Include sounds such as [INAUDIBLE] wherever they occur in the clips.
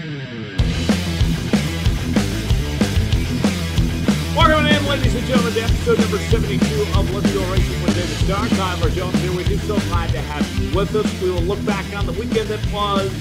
Welcome in, ladies and gentlemen, to episode number 72 of Let's Go Racing with David Starr. Tyler Jones here with you. So glad to have you with us. We will look back on the weekend that was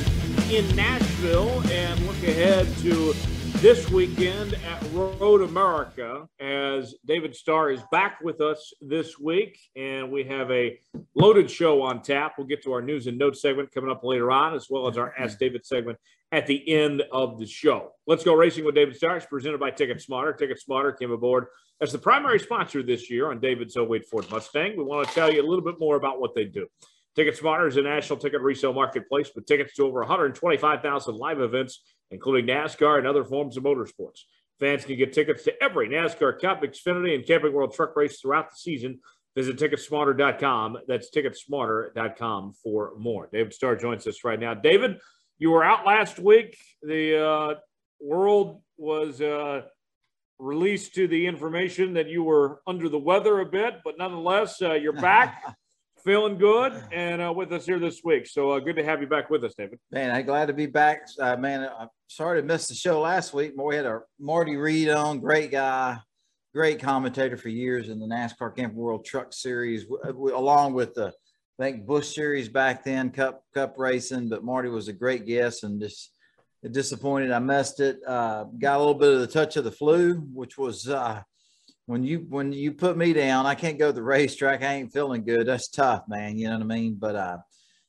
in Nashville and look ahead to this weekend at Road America as David Starr is back with us this week. And we have a loaded show on tap. We'll get to our news and notes segment coming up later on, as well as our Ask David segment at the end of the show. Let's go racing with David Starr. It's presented by Ticket Smarter. Ticket Smarter came aboard as the primary sponsor this year on David's 08 Ford Mustang. We want to tell you a little bit more about what they do. Ticket Smarter is a national ticket resale marketplace with tickets to over 125,000 live events, including NASCAR and other forms of motorsports. Fans can get tickets to every NASCAR Cup, Xfinity, and Camping World truck race throughout the season. Visit ticketsmarter.com. That's ticketsmarter.com for more. David Starr joins us right now. David, you were out last week. The uh, world was uh, released to the information that you were under the weather a bit, but nonetheless, uh, you're back. [LAUGHS] feeling good and uh, with us here this week. So uh, good to have you back with us, David. Man, I'm glad to be back. Uh, man, I'm sorry to miss the show last week. We had a Marty Reid on, great guy, great commentator for years in the NASCAR Camp World Truck Series, along with the I think Busch Series back then, Cup Cup racing. But Marty was a great guest and just disappointed I missed it. Uh, got a little bit of the touch of the flu, which was uh, when you when you put me down, I can't go to the racetrack. I ain't feeling good. That's tough, man. You know what I mean? But uh,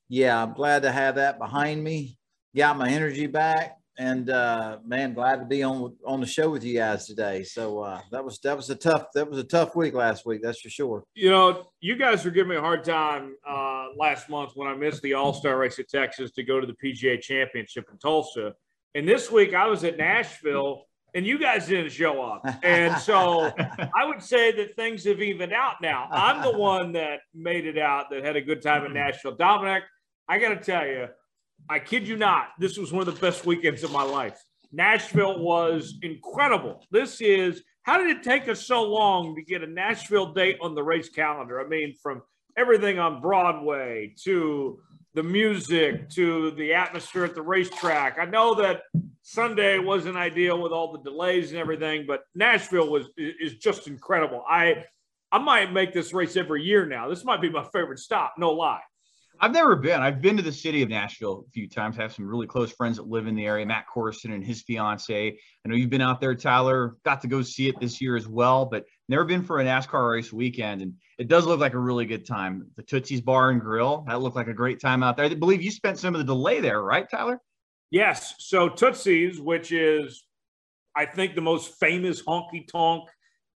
yeah, I'm glad to have that behind me. Got my energy back, and uh, man, glad to be on on the show with you guys today. So uh, that was that was a tough that was a tough week last week. That's for sure. You know, you guys were giving me a hard time uh, last month when I missed the All Star race at Texas to go to the PGA Championship in Tulsa, and this week I was at Nashville and you guys didn't show up. [LAUGHS] And so I would say that things have evened out now. I'm the [LAUGHS] one that made it out that had a good time in Nashville. Dominic, I got to tell you, I kid you not, this was one of the best weekends of my life. Nashville was incredible. This is how did it take us so long to get a Nashville date on the race calendar? I mean, from everything on Broadway to the music to the atmosphere at the racetrack. I know that Sunday wasn't ideal with all the delays and everything, but Nashville was is just incredible. I I might make this race every year now. This might be my favorite stop, no lie. I've never been. I've been to the city of Nashville a few times. I have some really close friends that live in the area, Matt Corson and his fiance. I know you've been out there, Tyler. Got to go see it this year as well, but never been for a NASCAR race weekend. And it does look like a really good time. The Tootsie's Bar and Grill, that looked like a great time out there. I believe you spent some of the delay there, right, Tyler? Yes. So Tootsie's, which is, I think, the most famous honky tonk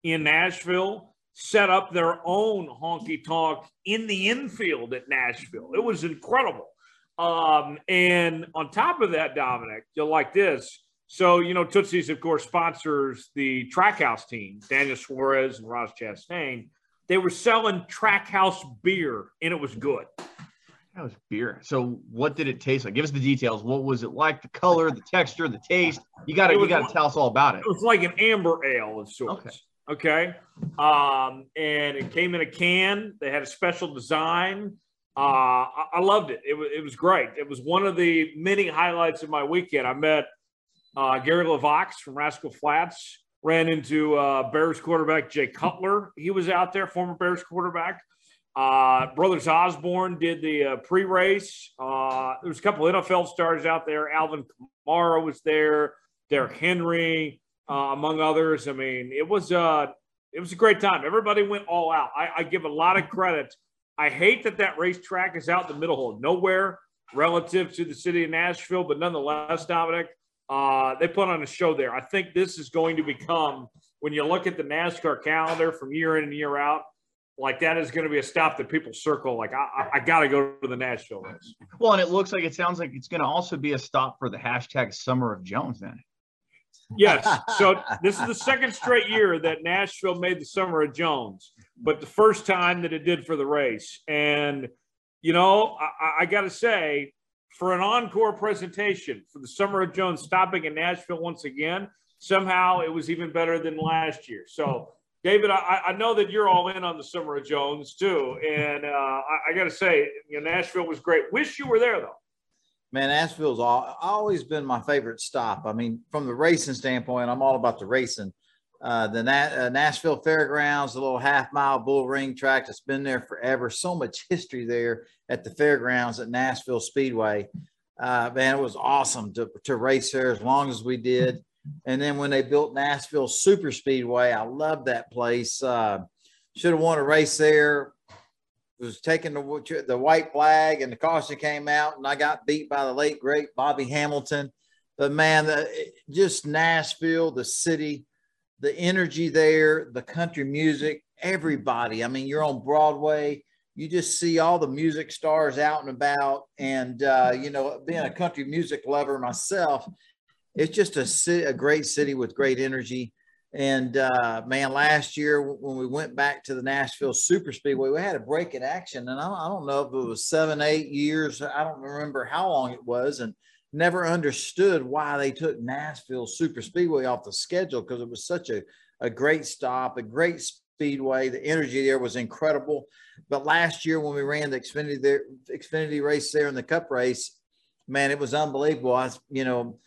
in Nashville set up their own honky tonk in the infield at Nashville. It was incredible. Um, and on top of that, Dominic, you'll like this. So, you know, Tootsie's, of course, sponsors the Trackhouse team, Daniel Suarez and Ross Chastain. They were selling Trackhouse beer, and it was good. That was beer. So, what did it taste like? Give us the details. What was it like? The color, the texture, the taste. You got to you got to tell us all about it. It was like an amber ale of sorts. Okay. Okay. Um, and it came in a can. They had a special design. Uh, I, I, loved it. It was, it was great. It was one of the many highlights of my weekend. I met uh, Gary LeVox from Rascal Flatts ran into uh, Bears quarterback Jay Cutler. He was out there, former Bears quarterback. Uh, Brothers Osborne did the uh, pre-race. Uh, there was a couple NFL stars out there. Alvin Kamara was there. Derrick Henry uh, among others. I mean, it was uh, it was a great time. Everybody went all out. I, I give a lot of credit. I hate that that racetrack is out in the middle of nowhere relative to the city of Nashville, but nonetheless, Dominic, uh, they put on a show there. I think this is going to become, when you look at the NASCAR calendar from year in and year out, like that is going to be a stop that people circle. Like I, I got to go to the Nashville race. Well, and it looks like it sounds like it's going to also be a stop for the hashtag Summer of Jones. Then Yes. [LAUGHS] So this is the second straight year that Nashville made the Summer of Jones, but the first time that it did for the race. And, you know, I, I got to say, for an encore presentation for the Summer of Jones stopping in Nashville once again, somehow it was even better than last year. So, David, I, I know that you're all in on the Summer of Jones too. And uh, I, I got to say, you know, Nashville was great. Wish you were there, though. Man, Nashville's always been my favorite stop. I mean, from the racing standpoint, I'm all about the racing. Uh, the uh, Nashville Fairgrounds, the little half mile bull ring track that's been there forever. So much [LAUGHS] history there at the fairgrounds at Nashville Speedway. Uh, man, it was awesome to, to race there as long as we did. And then when they built Nashville Super Speedway, I loved that place. Uh, should have won a race there. Was taking the the white flag and the caution came out, and I got beat by the late great Bobby Hamilton. But man, the, just Nashville, the city, the energy there, the country music, everybody. I mean, you're on Broadway, you just see all the music stars out and about. And, uh, you know, being a country music lover myself, it's just a, city, a great city with great energy. And uh, man, last year when we went back to the Nashville Super Speedway, we had a break in action. And I don't, I don't know if it was seven, eight years. I don't remember how long it was. And never understood why they took Nashville Super Speedway off the schedule because it was such a, a great stop, a great speedway. The energy there was incredible. But last year when we ran the Xfinity there, Xfinity race there in the Cup race, man, it was unbelievable. I, you know,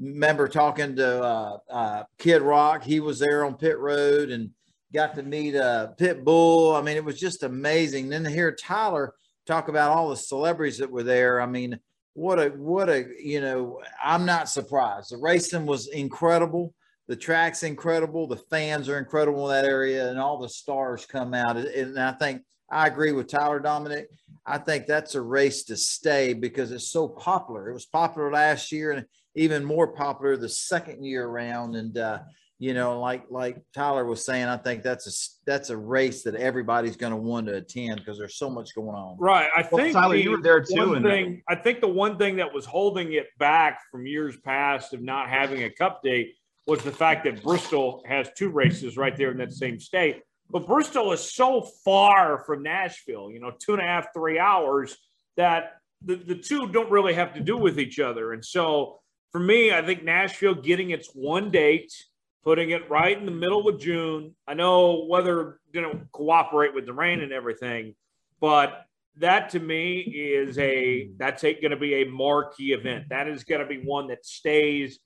remember talking to uh, uh, Kid Rock. He was there on pit road and got to meet uh, Pitbull. I mean, it was just amazing. And Then to hear Tyler talk about all the celebrities that were there. I mean, what a what a you know i'm not surprised. The racing was incredible. The track's incredible. The fans are incredible in that area and all the stars come out. And i think i agree with tyler dominic. I think that's a race to stay because it's so popular. It was popular last year and even more popular the second year around. And uh, you know, like like Tyler was saying, I think that's a that's a race that everybody's going to want to attend because there's so much going on. Right. I well, think Tyler, the, you were there too. One thing, I think the one thing that was holding it back from years past of not having a cup date was the fact that Bristol has two races right there in that same state. But Bristol is so far from Nashville, you know, two and a half, three hours, that the, the two don't really have to do with each other. And so for me, I think Nashville getting its one date – putting it right in the middle of June. I know weather didn't cooperate with the rain and everything, but that to me is a that's going to be a marquee event. That is going to be one that stays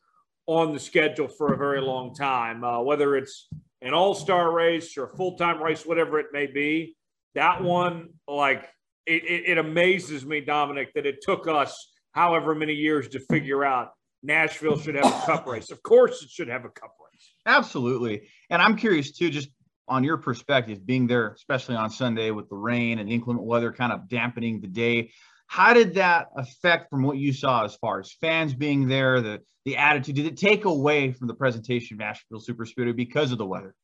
on the schedule for a very long time. Uh, whether it's an all-star race or a full-time race, whatever it may be, that one like it, it, it amazes me, Dominic, that it took us however many years to figure out Nashville should have a cup race. Of course, it should have a cup race. Absolutely. And I'm curious too, just on your perspective, being there, especially on Sunday with the rain and inclement weather kind of dampening the day. How did that affect from what you saw as far as fans being there, the the attitude? Did it take away from the presentation of Nashville Super Speedway because of the weather?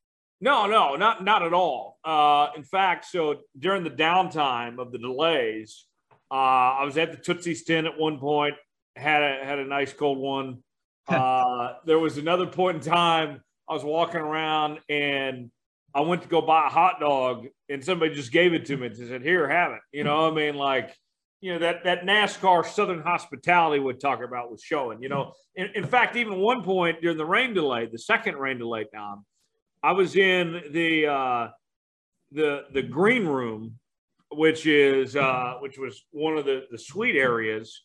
No, no, not not at all. Uh, in fact, so during the downtime of the delays, uh, I was at the Tootsie's Tent at one point had a had a nice cold one. Uh, there was another point in time I was walking around and I went to go buy a hot dog and somebody just gave it to me and said, "Here, have it." You know, I mean, like you know that that NASCAR Southern hospitality would talk about was showing. You know, in, in fact, even one point during the rain delay, the second rain delay, Dom, I was in the uh, the the green room, which is uh, which was one of the the suite areas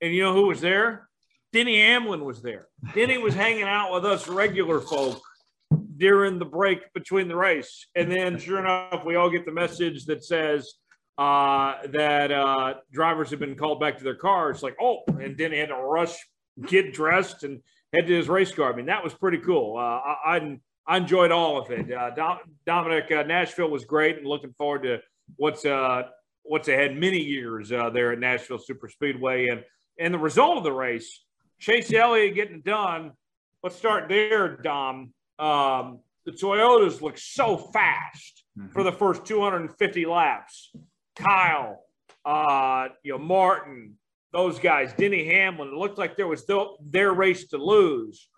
and you know who was there? Denny Hamlin was there. Denny was hanging out with us regular folk during the break between the race. And then, sure enough, we all get the message that says uh, that uh, drivers have been called back to their cars. Like, oh, and Denny had to rush, get dressed, and head to his race car. I mean, that was pretty cool. Uh, I, I, I, enjoyed all of it. Uh, Dom, Dominic, uh, Nashville was great, and looking forward to what's uh, what's ahead. Many years there at Nashville Super Speedway, and and the result of the race, Chase Elliott getting done. Let's start there, Dom. Um, the Toyotas look so fast mm-hmm. for the first 250 laps. Kyle, uh, you know, Martin, those guys, Denny Hamlin, it looked like there was their race to lose.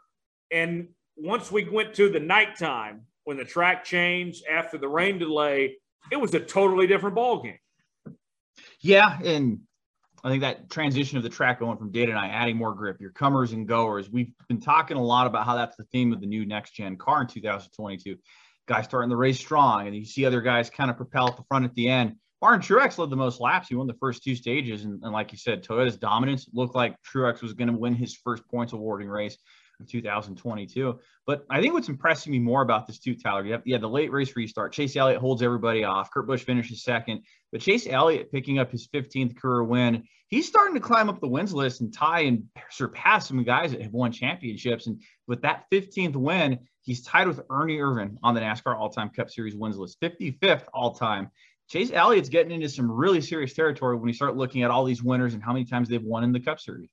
And once we went to the nighttime, when the track changed after the rain delay, it was a totally different ball game. Yeah, and I think that transition of the track going from day to night, adding more grip, your comers and goers. We've been talking a lot about how that's the theme of the new next gen car in 2022. Guys starting the race strong, and you see other guys kind of propel at the front at the end. Martin Truex led the most laps. He won the first two stages. And, and like you said, Toyota's dominance looked like Truex was going to win his first points awarding race 2022. But I think what's impressing me more about this too, Tyler, you have, have the late race restart. Chase Elliott holds everybody off. Kurt Busch finishes second. But Chase Elliott picking up his 15th career win. He's starting to climb up the wins list and tie and surpass some guys that have won championships. And with that 15th win, he's tied with Ernie Irvan on the NASCAR all-time Cup Series wins list, 55th all-time. Chase Elliott's getting into some really serious territory when you start looking at all these winners and how many times they've won in the Cup Series.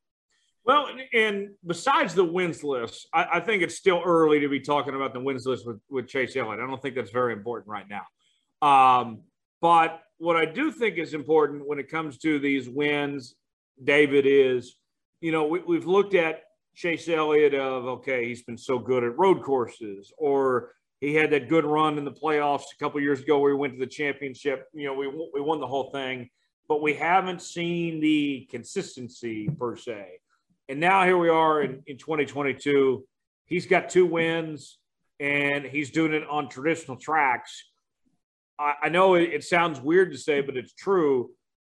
Well, and besides the wins list, I, I, think it's still early to be talking about the wins list with, with Chase Elliott. I don't think that's very important right now. Um, but what I do think is important when it comes to these wins, David, is you know we, we've looked at Chase Elliott of okay, he's been so good at road courses, or he had that good run in the playoffs a couple years ago where he went to the championship. You know, we we won the whole thing, but we haven't seen the consistency per se. And now here we are in, in 2022. He's got two wins, and he's doing it on traditional tracks. I, I know it, it sounds weird to say, but it's true.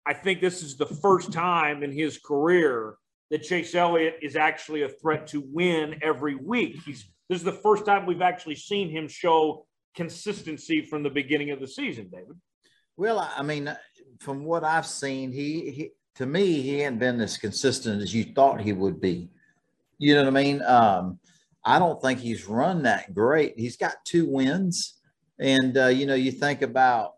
I think this is the first time in his career that Chase Elliott is actually a threat to win every week. He's this is the first time we've actually seen him show consistency from the beginning of the season, David. Well, I mean, from what I've seen, he, he to me he hadn't been as consistent as you thought he would be. You know what I mean? Um, I don't think he's run that great. He's got two wins, and uh, you know, you think about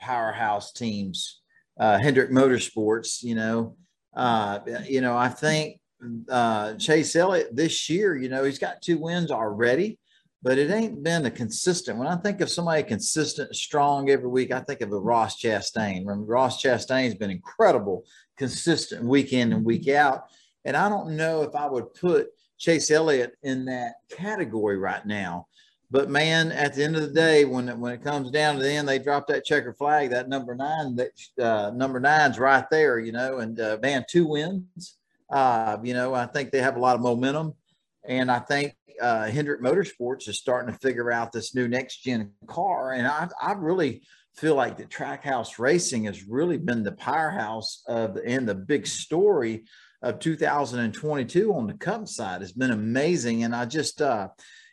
powerhouse teams, uh, Hendrick Motorsports. You know, uh, you know, I think uh, Chase Elliott this year, you know, he's got two wins already, but it ain't been a consistent. When I think of somebody consistent, strong every week, I think of a Ross Chastain. Remember, Ross Chastain's been incredible, consistent week in and week out. And I don't know if I would put Chase Elliott in that category right now. But man, at the end of the day, when it, when it comes down to the end, they drop that checker flag. That number nine, that uh, number nine's right there, you know. And uh, man, two wins. Uh, you know, I think they have a lot of momentum, and I think uh, Hendrick Motorsports is starting to figure out this new next gen car. And I, I really feel like the Trackhouse Racing has really been the powerhouse of and the big story of 2022 on the Cup side has been amazing. And I just, uh,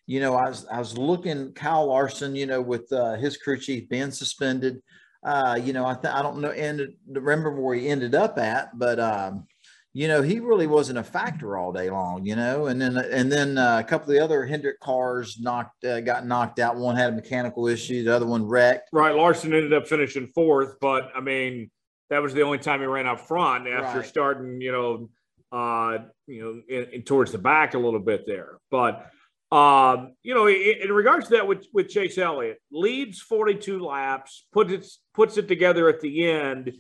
you know, I was I was looking Kyle Larson, you know, with uh, his crew chief being suspended. Uh, you know, I th- I don't know and remember where he ended up at, but um, you know, he really wasn't a factor all day long, you know. And then and then uh, a couple of the other Hendrick cars knocked uh, got knocked out. One had a mechanical issue, the other one wrecked. Right, Larson ended up finishing fourth, but I mean, that was the only time he ran up front after right. starting, you know, uh, you know, in, in, towards the back a little bit there. But um, you know, in, in, regards to that with, with Chase Elliott, leads 42 laps, puts it puts it together at the end.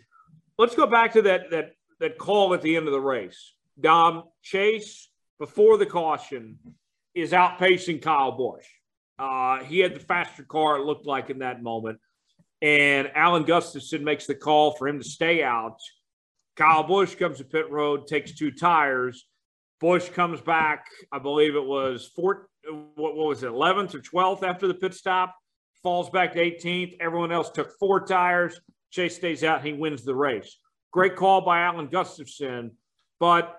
Let's go back to that that that call at the end of the race. Dom Chase before the caution is outpacing Kyle Busch. Uh, he had the faster car, it looked like in that moment. And Alan Gustafson makes the call for him to stay out. Kyle Busch comes to pit road, takes two tires. Busch comes back, I believe it was four, what, what was it, 11th or 12th after the pit stop, falls back to 18th. Everyone else took four tires. Chase stays out. He wins the race. Great call by Alan Gustafson, but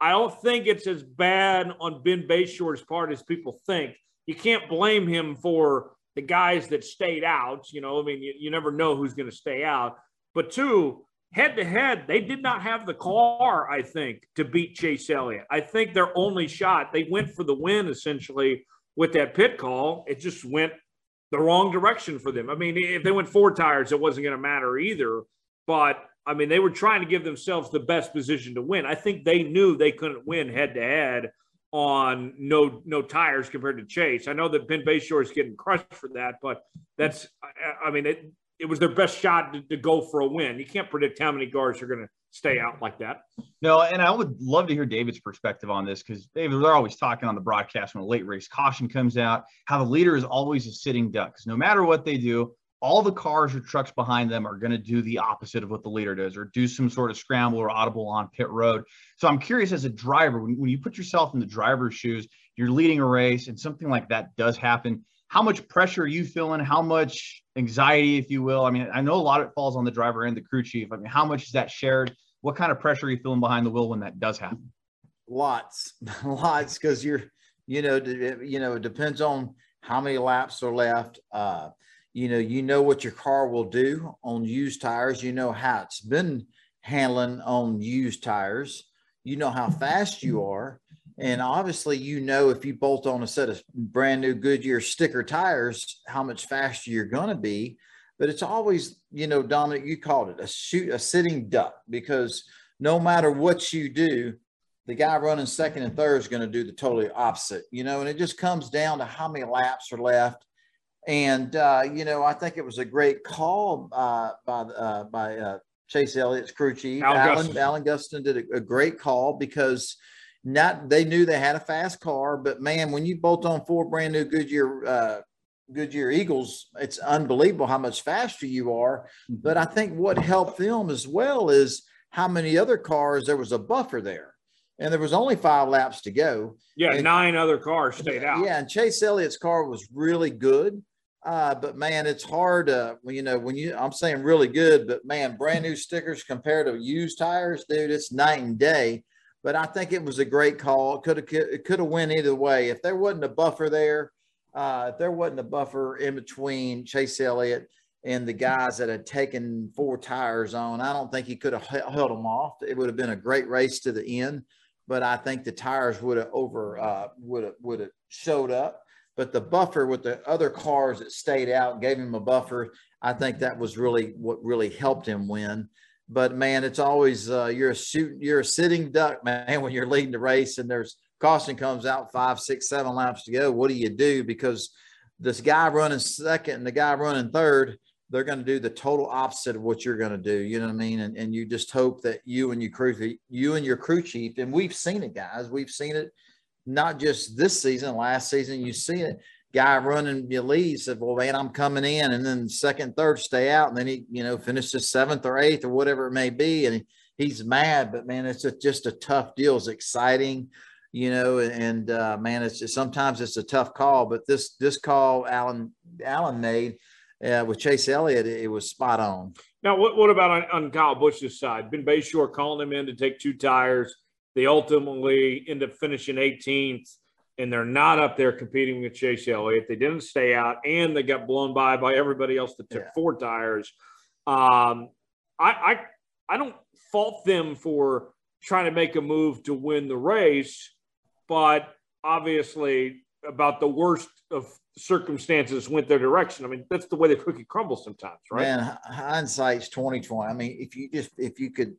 I don't think it's as bad on Ben Beshore's part as people think. You can't blame him for the guys that stayed out. You know, I mean, you, you never know who's going to stay out. But two, head to head, they did not have the car, I think, to beat Chase Elliott. I think their only shot, they went for the win essentially with that pit call. It just went the wrong direction for them. I mean, if they went four tires, it wasn't going to matter either. But I mean, they were trying to give themselves the best position to win. I think they knew they couldn't win head to head on no no tires compared to Chase. I know that Ben Beshore is getting crushed for that, but that's I mean it it was their best shot to, to go for a win. You can't predict how many guards are going to stay out like that. No, and I would love to hear David's perspective on this because David, they're always talking on the broadcast when a late race caution comes out, how the leader is always a sitting duck. Because no matter what they do, all the cars or trucks behind them are going to do the opposite of what the leader does or do some sort of scramble or audible on pit road. So I'm curious as a driver, when, when you put yourself in the driver's shoes, you're leading a race and something like that does happen. how much pressure are you feeling? How much anxiety, if you will? I mean, I know a lot of it falls on the driver and the crew chief. I mean, how much is that shared? What kind of pressure are you feeling behind the wheel when that does happen? Lots, [LAUGHS] lots, because you're, you know, you know, it depends on how many laps are left. Uh, you know, you know what your car will do on used tires. You know how it's been handling on used tires. You know how fast you are. And obviously, you know, if you bolt on a set of brand new Goodyear sticker tires, how much faster you're going to be. But it's always, you know, Dominic, you called it a shoot, a sitting duck, because no matter what you do, the guy running second and third is going to do the totally opposite, you know, and it just comes down to how many laps are left. And, uh, you know, I think it was a great call uh, by, uh, by uh, Chase Elliott's crew chief. Alan, Alan, Gustin. Alan Gustin did a, a great call because – not they knew they had a fast car, but man, when you bolt on four brand new Goodyear uh, Goodyear Eagles, it's unbelievable how much faster you are. Mm-hmm. But I think what helped them as well is how many other cars there was a buffer there, and there was only five laps to go. Yeah, And- nine other cars stayed out. Yeah, and Chase Elliott's car was really good. Uh, but man, it's hard. Uh, you know, when you, I'm saying really good, but man, brand new stickers compared to used tires, dude, it's night and day but I think it was a great call. It could have it could have went either way. If there wasn't a buffer there, uh, if there wasn't a buffer in between Chase Elliott and the guys that had taken four tires on, I don't think he could have held them off. It would have been a great race to the end, but I think the tires would have over uh, would have would have showed up. But the buffer with the other cars that stayed out gave him a buffer. I think that was really what really helped him win but man, it's always uh, you're a shoot, you're a sitting duck, [LAUGHS] man. When you're leading the race and there's caution comes out five, six, seven laps to go, what do you do? Because this guy running second and the guy running third, they're going to do the total opposite of what you're going to do. You know what I mean? And, and you just hope that you and your crew, you and your crew chief, and we've seen it, guys. We've seen it not just this season, last season. you see it guy running the lead said, "Well, man, I'm coming in," and then second, third stay out, and then he, you know, finishes seventh or eighth or whatever it may be, and he, he's mad. But man, it's a, just a tough deal. It's exciting, you know, and uh, man, it's just, sometimes it's a tough call. But this this call Alan Alan made uh, with Chase Elliott, it, it, was spot on. Now, what what about on, on Kyle Busch's side? Ben Beshore calling him in to take two tires. They ultimately end up finishing 18th and they're not up there competing with Chase Elliott. They didn't stay out, and they got blown by by everybody else that took Yeah. four tires. Um, I, I I don't fault them for trying to make a move to win the race, but obviously about the worst of circumstances went their direction. I mean, that's the way the cookie crumbles sometimes, right? Man, hindsight's twenty twenty. I mean, if you just if you could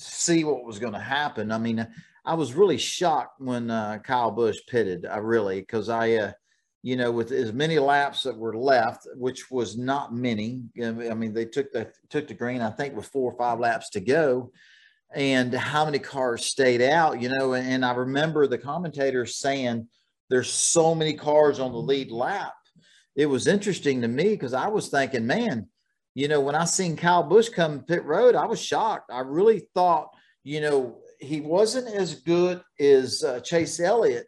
see what was going to happen, I mean, I was really shocked when uh, Kyle Busch pitted. I really because I, uh, you know, with as many laps that were left, which was not many. I mean, they took the took the green. I think with four or five laps to go, and how many cars stayed out. You know, and, and I remember the commentators saying there's so many cars on the lead lap. It was interesting to me because I was thinking, man, you know, when I seen Kyle Busch come pit road, I was shocked. I really thought, you know, he wasn't as good as uh, Chase Elliott,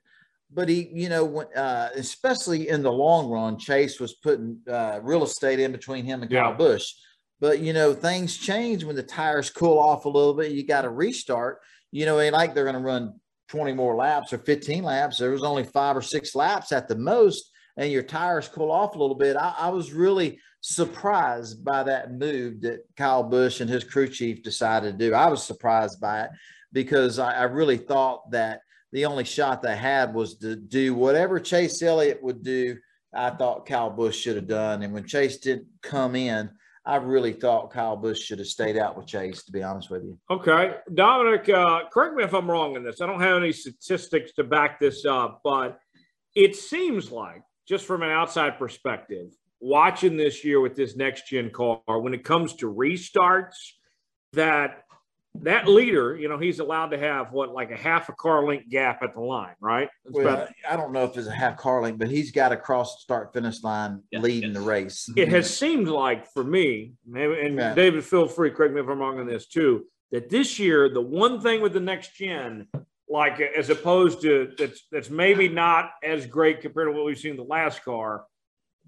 but he, you know, uh, especially in the long run, Chase was putting uh, real estate in between him and Kyle Yeah. Busch. But you know, things change when the tires cool off a little bit. You got to restart. You know, ain't like they're going to run 20 more laps or 15 laps. There was only five or six laps at the most, and your tires cool off a little bit. I, I was really surprised by that move that Kyle Busch and his crew chief decided to do. I was surprised by it because I, I really thought that the only shot they had was to do whatever Chase Elliott would do. I thought Kyle Busch should have done. And when Chase didn't come in, I really thought Kyle Busch should have stayed out with Chase, to be honest with you. Okay. Dominic, uh, correct me if I'm wrong in this. I don't have any statistics to back this up, but it seems like, just from an outside perspective, watching this year with this next gen car, when it comes to restarts, that that leader, you know, he's allowed to have what, like a half a car length gap at the line, right? It's Well, about- I don't know if it's a half car link, but he's got to cross the start finish line Yeah, leading yes. the race. it has seemed like for me, and Yeah. David, feel free, correct me if I'm wrong on this too, that this year, the one thing with the next gen, like as opposed to that's that's maybe not as great compared to what we've seen in the last car,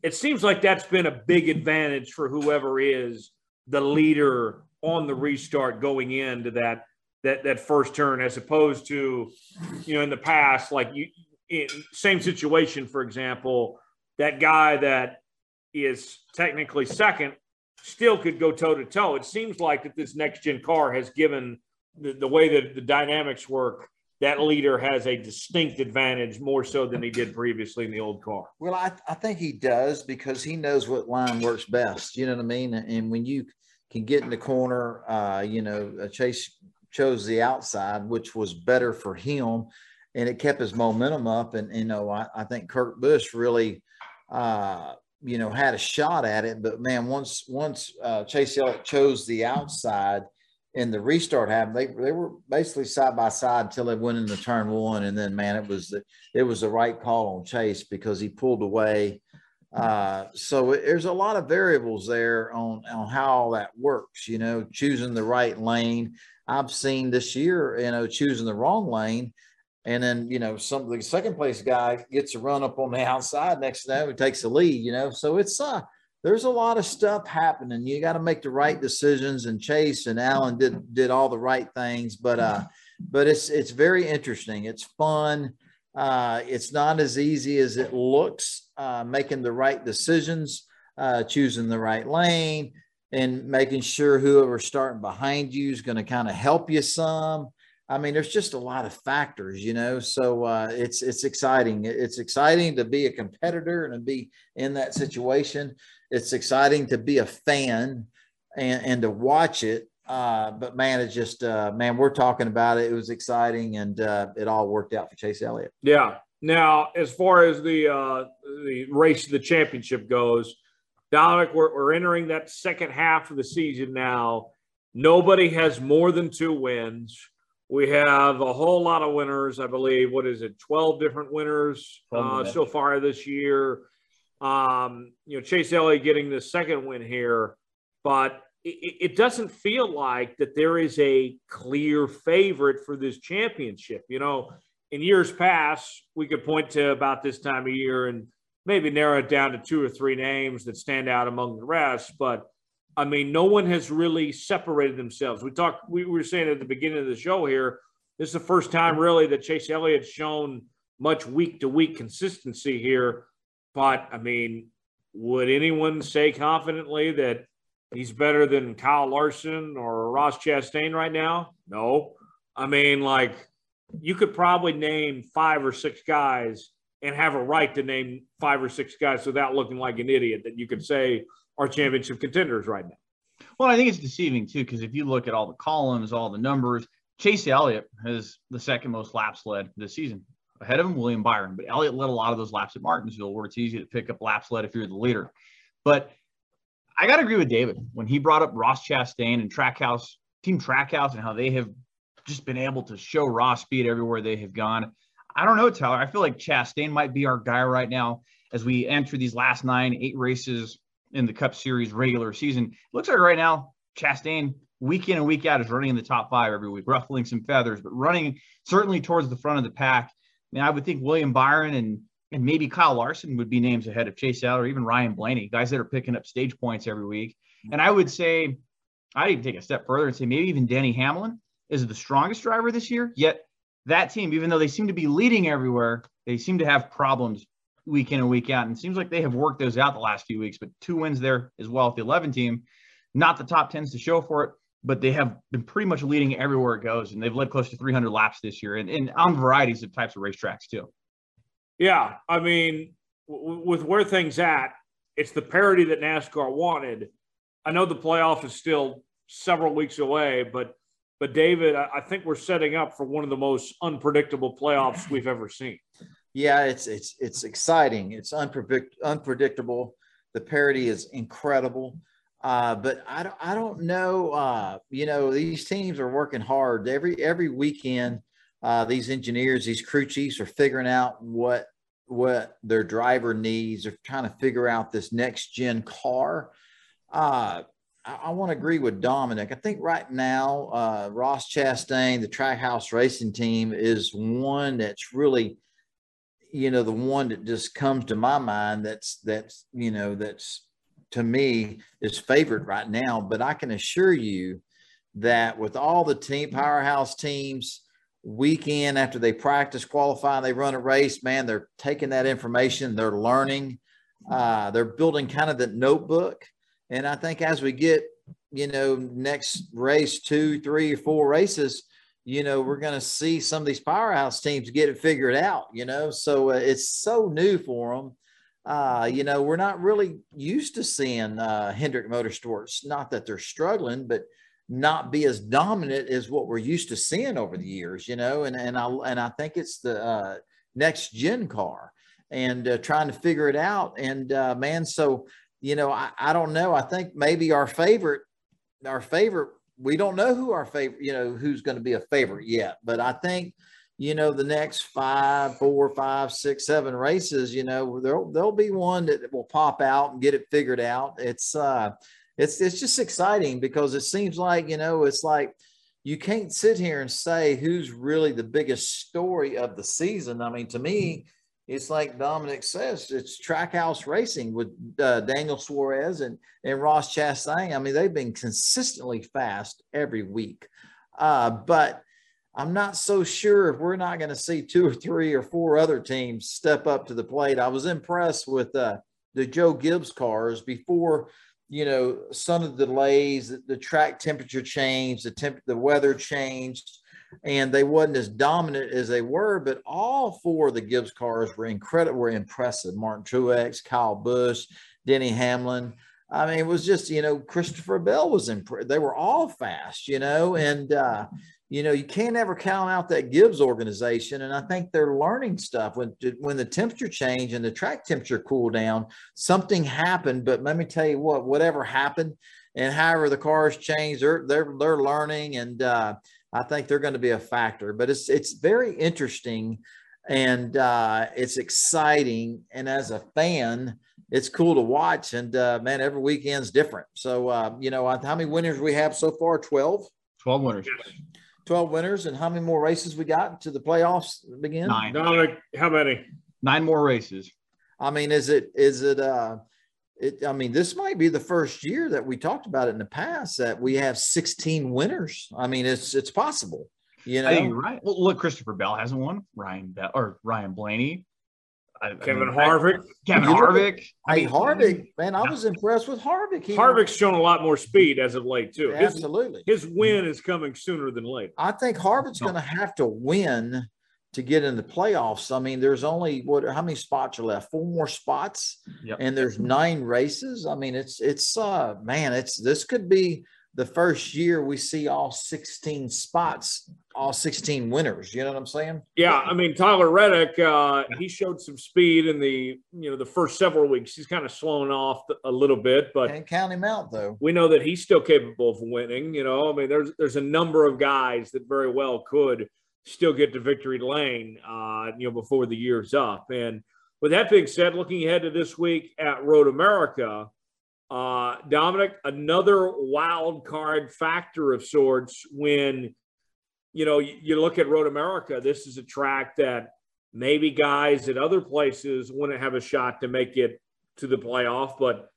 it seems like that's been a big advantage for whoever is the leader on the restart going into that that that first turn as opposed to you know in the past like you in same situation for example that guy that is technically second still could go toe to toe it seems like that this next gen car has given the, the way that the dynamics work that leader has a distinct advantage more so than he did previously in the old car. Well, I, I think he does because he knows what line works best. You know what I mean? And when you can get in the corner, uh, you know, uh, Chase chose the outside, which was better for him, and it kept his momentum up. And you know, I, I think Kurt Busch really, uh, you know, had a shot at it. But man, once once uh, Chase Elliott chose the outside in the restart happened, they they were basically side by side until they went into turn one, and then man, it was the it was the right call on Chase because he pulled away. Uh, so it, there's a lot of variables there on on how all that works. You know, choosing the right lane. I've seen this year, you know, choosing the wrong lane, and then you know, some the second place guy gets a run up on the [LAUGHS] outside next to them, he takes the lead. You know, so it's uh there's a lot of stuff happening. You got to make the right decisions. And Chase and Alan did did all the right things, but uh, but it's it's very interesting. It's fun. Uh, it's not as easy as it looks. Uh, making the right decisions, uh, choosing the right lane, and making sure whoever's starting behind you is going to kind of help you some. I mean, there's just a lot of factors, you know. So uh, it's it's exciting. It's exciting to be a competitor and to be in that situation it's exciting to be a fan and, and to watch it. Uh, but man, it's just uh, man, we're talking about it. It was exciting, and uh, it all worked out for Chase Elliott. Yeah. Now, as far as the uh, the race to the championship goes, Dominic, we're, we're entering that second half of the season now. Nobody has more than two wins. We have a whole lot of winners, I believe. What is it? Twelve different winners uh, so far this year. Um, you know, Chase Elliott getting the second win here, but it, it, doesn't feel like that there is a clear favorite for this championship. You know, in years past, we could point to about this time of year and maybe narrow it down to two or three names that stand out among the rest. But I mean, no one has really separated themselves. We talked, we were saying at the beginning of the show here, this is the first time really that Chase Elliott's shown much week to week consistency here but I mean, would anyone say confidently that he's better than Kyle Larson or Ross Chastain right now? No. I mean, like you could probably name five or six guys and have a right to name five or six guys without looking like an idiot that you could say are championship contenders right now. Well, I think it's deceiving too, because if you look at all the columns, all the numbers, Chase Elliott has the second most laps led this season ahead of him, William Byron. But Elliott led a lot of those laps at Martinsville, where it's easy to pick up laps led if you're the leader. But I got to agree with David when he brought up Ross Chastain and Trackhouse, Team Trackhouse, and how they have just been able to show raw speed everywhere they have gone. I don't know, Tyler. I feel like Chastain might be our guy right now as we enter these last nine, eight races in the Cup Series regular season. It looks like right now, Chastain week in and week out is running in the top five every week, ruffling some feathers, but running certainly towards the front of the pack mean, I would think William Byron and and maybe Kyle Larson would be names ahead of Chase or even Ryan Blaney, guys that are picking up stage points every week. And I would say, I'd even take a step further and say maybe even Denny Hamlin is the strongest driver this year. Yet that team, even though they seem to be leading everywhere, they seem to have problems week in and week out. And it seems like they have worked those out the last few weeks, but two wins there as well with the 11 team. Not the top 10s to show for it, but they have been pretty much leading everywhere it goes, and they've led close to 300 laps this year, and, and on varieties of types of racetracks too. Yeah, I mean, w- with where things at, it's the parity that NASCAR wanted. I know the playoff is still several weeks away, but but David, I, I think we're setting up for one of the most unpredictable playoffs we've ever seen. Yeah, it's it's it's exciting. It's unpredict- unpredictable. The parity is incredible. Uh, but I don't, I don't know. Uh, you know, these teams are working hard every every weekend. Uh, these engineers, these crew chiefs, are figuring out what what their driver needs. They're trying to figure out this next gen car. Uh, I, I want to agree with Dominic. I think right now, uh, Ross Chastain, the Trackhouse Racing Team, is one that's really you know, the one that just comes to my mind that's that's you know that's to me is favored right now. But I can assure you that with all the team powerhouse teams, weekend after they practice, qualify, they run a race, man, they're taking that information, they're learning, uh, they're building kind of the notebook. And I think as we get, you know, next race, two, three, or four races, you know, we're going to see some of these powerhouse teams get it figured out, you know. So uh, it's so new for them. Uh, you know, we're not really used to seeing uh, Hendrick Motorsports. Not that they're struggling, but not be as dominant as what we're used to seeing over the years. You know, and and I and I think it's the uh, next gen car and uh, trying to figure it out. And uh, man, so you know, I, I don't know. I think maybe our favorite, our favorite we don't know who our favorite, you know, who's going to be a favorite yet. But I think, you know, the next five, four, five, six, seven races, you know, there'll there'll be one that will pop out and get it figured out. It's uh, it's it's just exciting because it seems like you know, it's like you can't sit here and say who's really the biggest story of the season. I mean, to me, it's like Dominic says, it's trackhouse racing with uh, Daniel Suarez and, and Ross Chastain. I mean, they've been consistently fast every week. Uh, but I'm not so sure if we're not going to see two or three or four other teams step up to the plate. I was impressed with uh, the Joe Gibbs cars before, you know, some of the delays, the, track temperature changed, the temp, the weather changed and they wasn't as dominant as they were, but all four of the Gibbs cars were incredible, were impressive. Martin Truex, Kyle Busch, Denny Hamlin. I mean, it was just, you know, Christopher Bell was in, they were all fast, you know, and, uh, you know, you can't ever count out that Gibbs organization. And I think they're learning stuff when, when the temperature change and the track temperature cooled down, something happened. But let me tell you what, whatever happened and however the cars changed, they're, they're, they're learning. And, uh, I think they're going to be a factor. But it's it's very interesting and uh, it's exciting. And as a fan, it's cool to watch. And uh, man, every weekend's different. So uh, you know, how many winners we have so far? Twelve. Twelve winners. 12 winners and how many more races we got to the playoffs begin nine Dominic, how many nine more races i mean is it is it uh it, I mean, this might be the first year that we talked about it in the past that we have 16 winners. I mean, it's it's possible. You know, you're right. Well, look, Christopher Bell hasn't won. Ryan Bell or Ryan Blaney. I, Kevin I mean, Harvick. Kevin Harvick. I mean, Harvick, man, I was impressed with Harvick. He Harvick's shown a lot more speed as of late, too. His, Absolutely. His win is coming sooner than later. I think Harvick's no. going to have to win to get in the playoffs. I mean, there's only what how many spots are left? Four more spots, yep. and there's nine races. I mean, it's it's uh man, it's this could be the first year we see all 16 spots, all 16 winners. You know what I'm saying? Yeah, I mean Tyler Reddick, uh, he showed some speed in the you know the first several weeks. He's kind of slowing off a little bit, but and count him out though. We know that he's still capable of winning. You know, I mean, there's there's a number of guys that very well could still get to victory lane, uh, you know, before the year's up. And with that being said, looking ahead to this week at Road America, uh, Dominic, another wild card factor of sorts when, you know, you, look at Road America, this is a track that maybe guys at other places wouldn't have a shot to make it to the playoff. But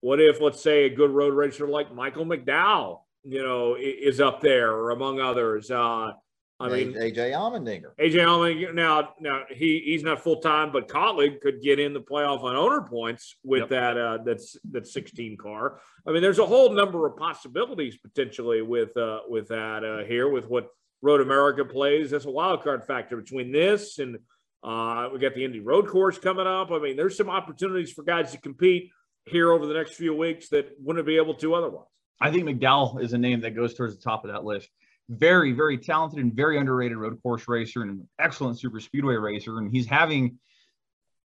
what if, let's say, a good road racer like Michael McDowell, you know, is up there, or among others? Uh, I mean, AJ Allmendinger. AJ Allmendinger. Now, now he he's not full time, but Kaulig could get in the playoff on owner points with yep. that uh, that's that 16 car. I mean, there's a whole number of possibilities potentially with uh, with that uh, here with what Road America plays. That's a wild card factor between this and uh, we got the Indy Road Course coming up. I mean, there's some opportunities for guys to compete here over the next few weeks that wouldn't be able to otherwise. I think McDowell is a name that goes towards the top of that list very, very talented and very underrated road course racer and an excellent super speedway racer. And he's having,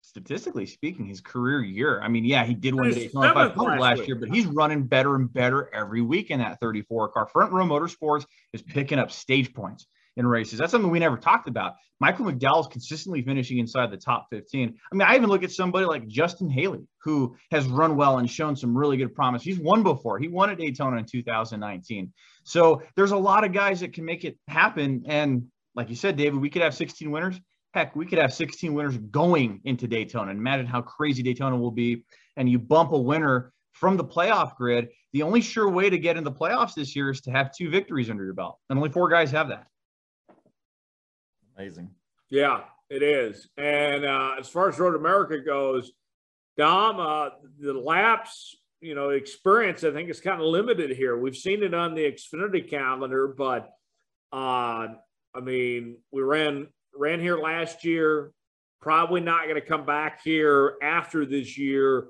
statistically speaking, his career year. I mean, yeah, he did win the Daytona 500 last year, but he's running better and better every week in that 34 car. Front Row Motorsports is picking up stage points in races. That's something we never talked about. Michael McDowell is consistently finishing inside the top 15. I mean, I even look at somebody like Justin Haley, who has run well and shown some really good promise. He's won before. He won at Daytona in 2019. So there's a lot of guys that can make it happen. And like you said, David, we could have 16 winners. Heck, we could have 16 winners going into Daytona. Imagine how crazy Daytona will be. And you bump a winner from the playoff grid. The only sure way to get in the playoffs this year is to have two victories under your belt. And only four guys have that. Amazing. Yeah, it is. And uh, as far as Road America goes, Dom, uh, the laps, you know, experience, I think is kind of limited here. We've seen it on the Xfinity calendar, but uh, I mean, we ran ran here last year. Probably not going to come back here after this year.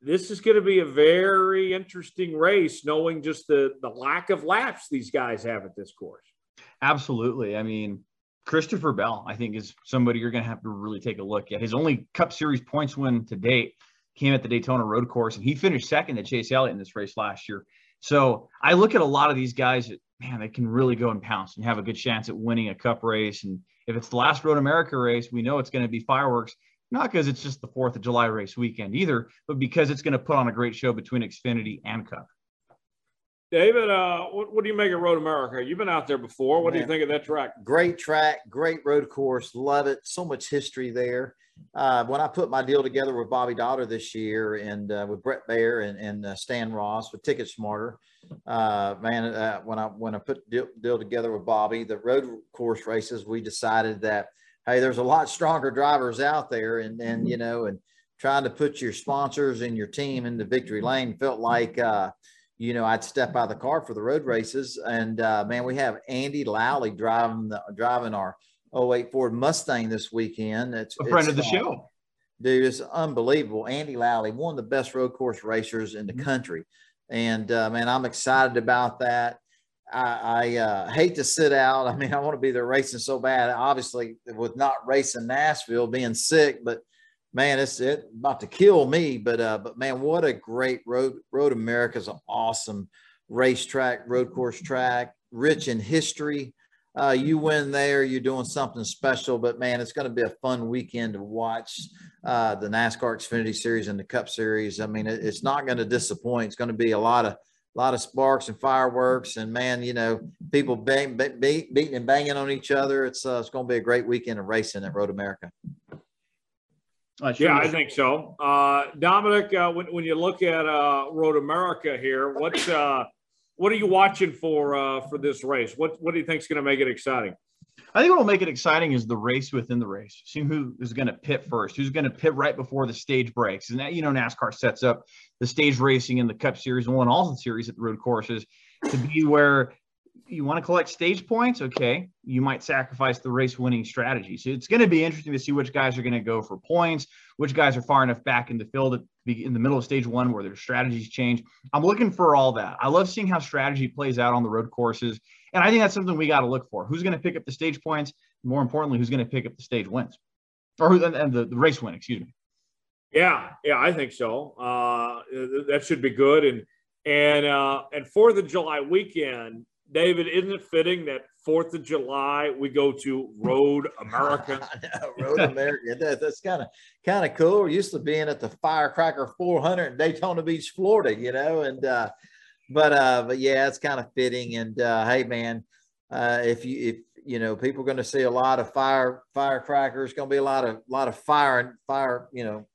This is going to be a very interesting race, knowing just the the lack of laps these guys have at this course. Absolutely. I mean, Christopher Bell, I think, is somebody you're going to have to really take a look at. His only Cup Series points win to date came at the Daytona Road Course, and he finished second to Chase Elliott in this race last year. So I look at a lot of these guys that, man, they can really go and pounce and have a good chance at winning a Cup race. And if it's the last Road America race, we know it's going to be fireworks, not because it's just the 4th of July race weekend either, but because it's going to put on a great show between Xfinity and Cup. David, uh, what, what, do you make of Road America? You've been out there before. What Man, do you think of that track? Great track, great road course. Love it. So much history there. Uh, when I put my deal together with Bobby Dotter this year and uh, with Brett Baier and, and uh, Stan Ross with Ticket Smarter, uh, man, uh, when I when I put deal, deal together with Bobby, the road course races, we decided that hey, there's a lot stronger drivers out there, and and you know, and trying to put your sponsors and your team into victory lane felt like uh, you know, I'd step out of the car for the road races. And uh, man, we have Andy Lally driving the, driving our 08 Ford Mustang this weekend. It's a friend it's, of the show. Dude, it's unbelievable. Andy Lally, one of the best road course racers in the mm-hmm. country. And uh, man, I'm excited about that. I, I uh, hate to sit out. [LAUGHS] I mean, I want to be there racing so bad. Obviously, with not racing Nashville, being sick, but man, it's it about to kill me. But uh, but man, what a great road road America is an awesome racetrack, road course track, rich in history. Uh, you win there, you're doing something special. But man, it's going to be a fun weekend to watch uh, the NASCAR Xfinity Series and the Cup Series. I mean, it, it's not going to disappoint. It's going to be a lot of a lot of sparks and fireworks, and man, you know, people bang, be, beating and banging on each other. It's uh, it's going to be a great weekend of racing at Road America. Uh, yeah, I think so. Uh, Dominic, uh, when, when you look at uh, Road America here, what uh, what are you watching for uh, for this race? What what do you think is going to make it exciting? I think what will make it exciting is the race within the race. Seeing who is going to pit first, who's going to pit right before the stage breaks. And that, you know, NASCAR sets up the stage racing in the Cup Series and one all the series at the road courses to be where you want to collect stage points, okay, you might sacrifice the race winning strategy. So it's going to be interesting to see which guys are going to go for points, which guys are far enough back in the field in the middle of stage one where their strategies change. I'm looking for all that. I love seeing how strategy plays out on the road courses. And I think that's something we got to look for. Who's going to pick up the stage points? More importantly, who's going to pick up the stage wins or who, and the, the race win, excuse me. Yeah, yeah, I think so. Uh, that should be good. And and uh, and Fourth of July weekend, David, isn't it fitting that Fourth of July we go to Road [LAUGHS] America? Road America. That, that's kind of kind of cool. We're used to being at the Firecracker 400 in Daytona Beach, Florida. You know, and uh, but uh, but yeah, it's kind of fitting. And uh, hey, man, uh, if you if you know people are going to see a lot of fire firecrackers, going to be a lot of lot of fire and fire. You know,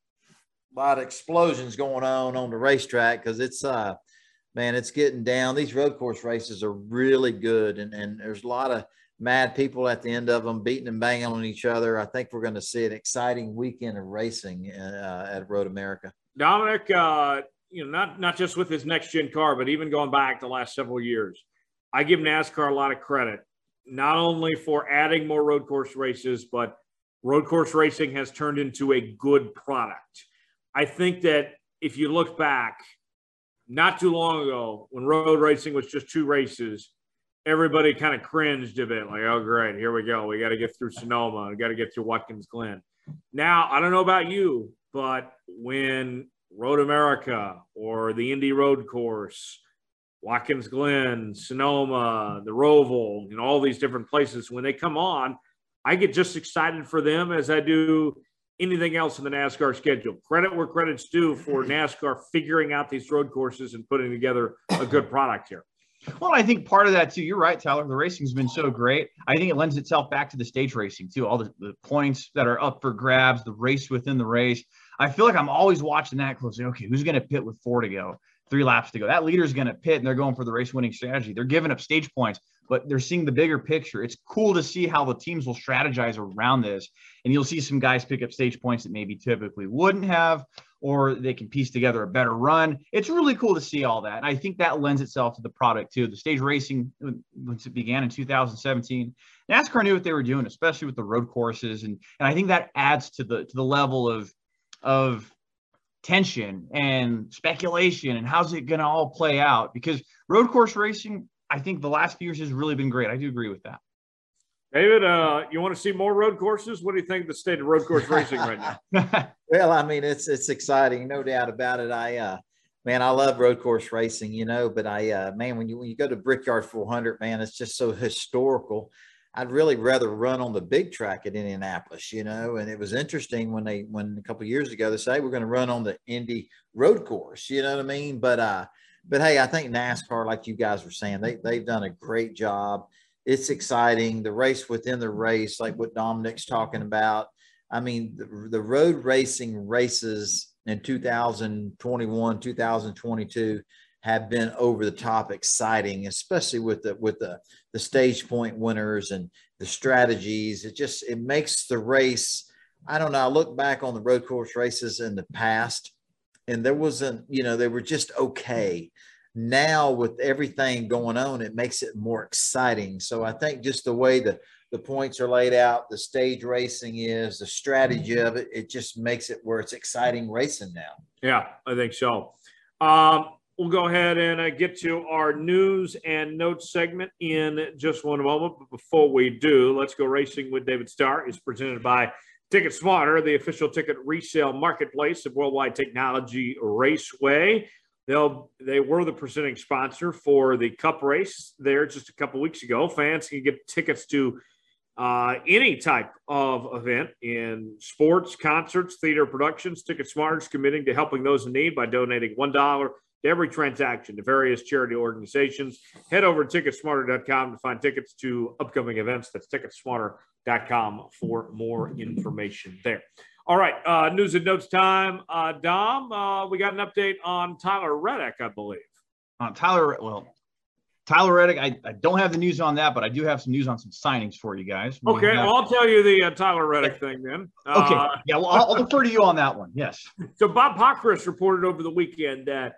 a lot of explosions going on on the racetrack because it's uh man, it's getting down. These road course races are really good, and, and there's a lot of mad people at the end of them beating and banging on each other. I think we're going to see an exciting weekend of racing uh, at Road America. Dominic, uh, you know, not not just with his next gen car, but even going back the last several years, I give NASCAR a lot of credit, not only for adding more road course races, but road course racing has turned into a good product. I think that if you look back not too long ago when road racing was just two races, everybody kind of cringed a bit like, oh, great, here we go. We got to get through Sonoma. We got to get through Watkins Glen. Now, I don't know about you, but when Road America or the Indy Road Course, Watkins Glen, Sonoma, the Roval, and all these different places, when they come on, I get just excited for them as I do anything else in the NASCAR schedule. Credit where credit's due for mm-hmm. NASCAR figuring out these road courses and putting together a good [COUGHS] product here. Well, I think part of that too. You're right, Tyler. The racing's been so great. I think it lends itself back to the stage racing too. All the, the points that are up for grabs, the race within the race. I feel like I'm always watching that closely. Okay, who's going to pit with four to go, three laps to go? That leader's going to pit, and they're going for the race winning strategy. They're giving up stage points, but they're seeing the bigger picture. It's cool to see how the teams will strategize around this, and you'll see some guys pick up stage points that maybe typically wouldn't have, or they can piece together a better run. It's really cool to see all that. And I think that lends itself to the product too. The stage racing, once it began in 2017, NASCAR knew what they were doing, especially with the road courses. And, and I think that adds to the to the level of of tension and speculation and how's it going to all play out because road course racing i think the last few years has really been great i do agree with that David, uh, you want to see more road courses? What do you think of the state of road course racing right now? [LAUGHS] well, I mean, it's it's exciting, no doubt about it. I uh, man, I love road course racing, you know, but I uh, man, when you when you go to Brickyard 400, man, it's just so historical. I'd really rather run on the big track at Indianapolis, you know. And it was interesting when they when a couple years ago they say we're going to run on the Indy road course, you know what I mean? But uh, but hey, I think NASCAR, like you guys were saying, they they've done a great job it's exciting. The race within the race, like what Dominic's talking about. I mean, the, the road racing races in 2021, 2022 have been over the top exciting, especially with the with the the stage point winners and the strategies. It just it makes the race. I don't know. I look back on the road course races in the past, and there wasn't, you know, they were just okay now with everything going on, it makes it more exciting. So I think just the way the the points are laid out, the stage racing is, the strategy of it, it just makes it where it's exciting racing now. Yeah, I think so. Um, we'll go ahead and uh, get to our news and notes segment in just one moment. But before we do, let's go racing with David Starr. is presented by Ticket Smarter, the official ticket resale marketplace of Worldwide Technology Raceway. They'll they were the presenting sponsor for the Cup race there just a couple weeks ago. Fans can get tickets to uh, any type of event in sports, concerts, theater productions. Ticket Smarters committing to helping those in need by donating one dollar to every transaction to various charity organizations. Head over to ticketsmarter.com to find tickets to upcoming events. That's ticketsmarter.com for more information there. All right, uh, news and notes time. Uh, Dom, uh, we got an update on Tyler Reddick, I believe. On uh, Tyler, well, Tyler Reddick, I, I don't have the news on that, but I do have some news on some signings for you guys. We okay, have... well, I'll tell you the uh, Tyler Reddick thing then. okay, uh, yeah, well, I'll, I'll, defer to you on that one. Yes. [LAUGHS] So Bob Pockrass reported over the weekend that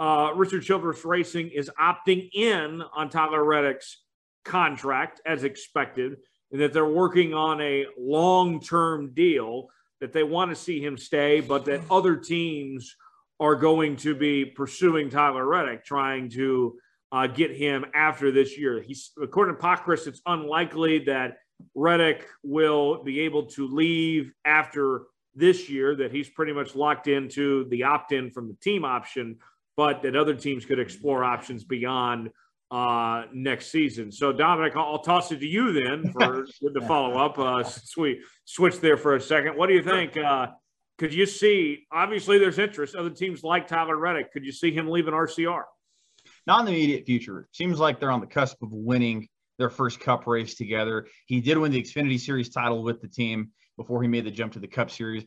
Richard Childress Racing is opting in on Tyler Reddick's contract as expected, and that they're working on a long-term deal that they want to see him stay, but that other teams are going to be pursuing Tyler Reddick, trying to uh, get him after this year. He's according to Pockrass, it's unlikely that Reddick will be able to leave after this year. That he's pretty much locked into the opt-in from the team option, but that other teams could explore options beyond uh, next season. So, Dominic, I'll, I'll toss it to you then for [LAUGHS] the follow up. Uh, since we switched there for a second, what do you think? Uh, could you see? Obviously, there's interest. Other teams like Tyler Reddick. Could you see him leaving RCR? Not in the immediate future. Seems like they're on the cusp of winning their first Cup race together. He did win the Xfinity Series title with the team before he made the jump to the Cup Series.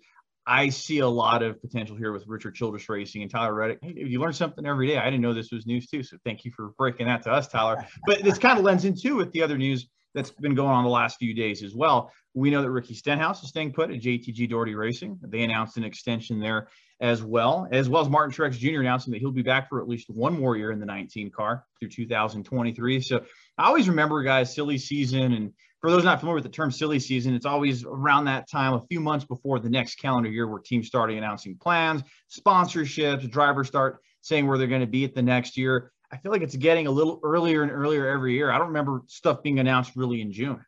I see a lot of potential here with Richard Childress Racing and Tyler Reddick. Hey, you learn something every day. I didn't know this was news too. So thank you for breaking that to us, Tyler. [LAUGHS] But this kind of lends into with the other news that's been going on the last few days as well. We know that Ricky Stenhouse is staying put at JTG Daugherty Racing. They announced an extension there as well, as well as Martin Truex Jr. announcing that he'll be back for at least one more year in the 19 car through 2023. So I always remember, guys, silly season and for those not familiar with the term silly season, it's always around that time, a few months before the next calendar year, where teams start announcing plans, sponsorships, drivers start saying where they're going to be at the next year. I feel like it's getting a little earlier and earlier every year. I don't remember stuff being announced really in June.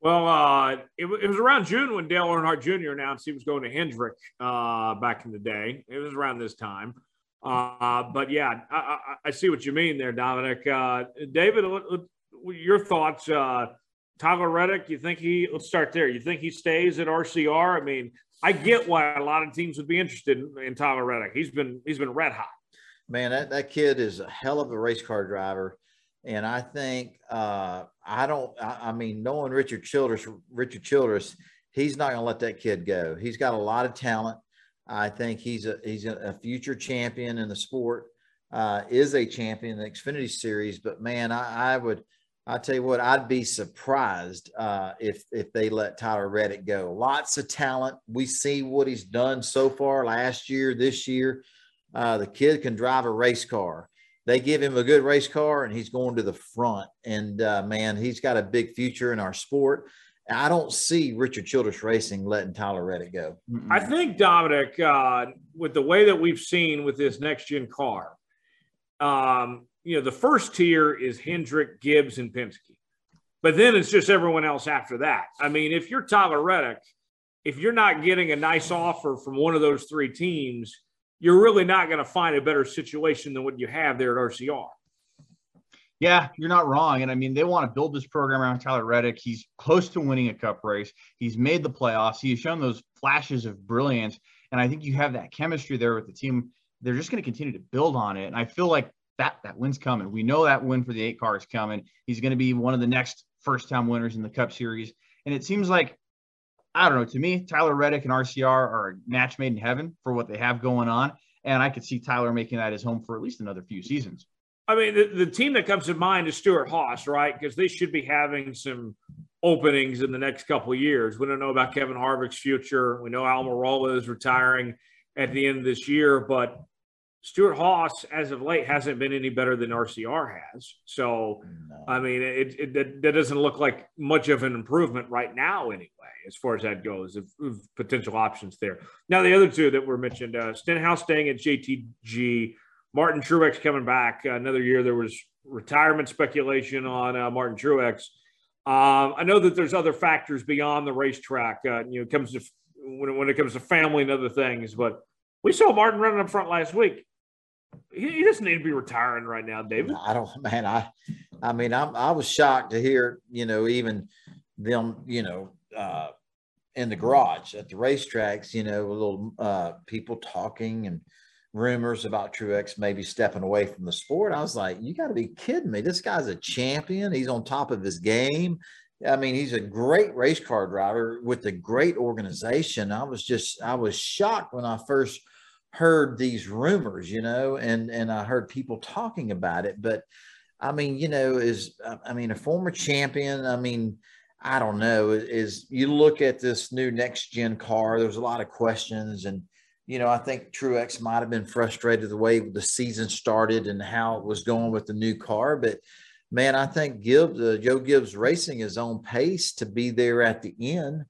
Well, uh, it, it, was around June when Dale Earnhardt Jr. announced he was going to Hendrick uh, back in the day. It was around this time. Uh, but yeah, I, I, I, see what you mean there, Dominic. Uh, David, your thoughts uh, Tyler Reddick, you think he, let's start there. You think he stays at RCR? I mean, I get why a lot of teams would be interested in, in Tyler Reddick. He's been, he's been red hot. man, that, that kid is a hell of a race car driver. And I think uh, I don't. I, I, mean, knowing Richard Childress, Richard Childress, he's not going to let that kid go. He's got a lot of talent. I think he's a he's a, future champion in the sport. Uh, is a champion in the Xfinity Series. But man, I, I would. I tell you what, I'd be surprised uh, if if they let Tyler Reddick go. Lots of talent. We see what he's done so far last year, this year. Uh, the kid can drive a race car. They give him a good race car, and he's going to the front. And uh, man, he's got a big future in our sport. I don't see Richard Childress Racing letting Tyler Reddick go. I think Dominic, uh, with the way that we've seen with this next gen car, um, you know, the first tier is Hendrick, Gibbs, and Penske, but then it's just everyone else after that. I mean, if you're Tyler Reddick, if you're not getting a nice offer from one of those three teams, you're really not going to find a better situation than what you have there at RCR. Yeah, you're not wrong. And I mean, they want to build this program around Tyler Reddick. He's close to winning a cup race. He's made the playoffs. He has shown those flashes of brilliance. And I think you have that chemistry there with the team. They're just going to continue to build on it. And I feel like that that win's coming. We know that win for the eight car is coming. He's going to be one of the next first time winners in the Cup Series. And it seems like I don't know. To me, Tyler Reddick and RCR are a match made in heaven for what they have going on. And I could see Tyler making that his home for at least another few seasons. I mean, the, the team that comes to mind is Stewart-Haas, right? Because they should be having some openings in the next couple years. We don't know about Kevin Harvick's future. We know Almirola is retiring at the end of this year, but Stewart-Haas, as of late, hasn't been any better than RCR has. So, no. I mean, it, it, it, that doesn't look like much of an improvement right now, anyway, as far as that goes, of, of potential options there. Now, the other two that were mentioned, uh, Stenhouse staying at JTG, Martin Truex coming back another year. There was retirement speculation on uh, Martin Truex. Um, I know that there's other factors beyond the racetrack. Uh, you know, it comes to when, when it comes to family and other things, but we saw Martin running up front last week he, he doesn't need to be retiring right now, David. I don't, [LAUGHS] man. I, I mean, I'm, I was shocked to hear, you know, even them, you know, uh, in the garage at the racetracks, you know, a little uh, people talking and rumors about Truex maybe stepping away from the sport. I was like, you got to be kidding me. This guy's a champion. He's on top of his game. I mean, he's a great race car driver with a great organization. I was just, I was shocked when I first – heard these rumors, you know, and and I heard people talking about it. But I mean, you know, is I mean a former champion. I mean, I don't know. Is you look at this new next gen car? There's a lot of questions, and you know, I think Truex might have been frustrated the way the season started and how it was going with the new car, but. Man, I think Gibbs, uh, Joe Gibbs Racing is on pace to be there at the end.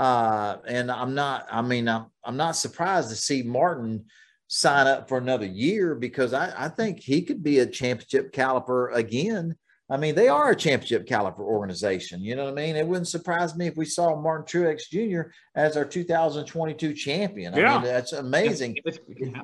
Uh, and I'm not, I mean, I'm, I'm not surprised to see Martin sign up for another year because I, I think he could be a championship caliper again. I mean, they are a championship caliper organization. You know what I mean? It wouldn't surprise me if we saw Martin Truex Jr. as our 2022 champion. I yeah. mean, that's amazing.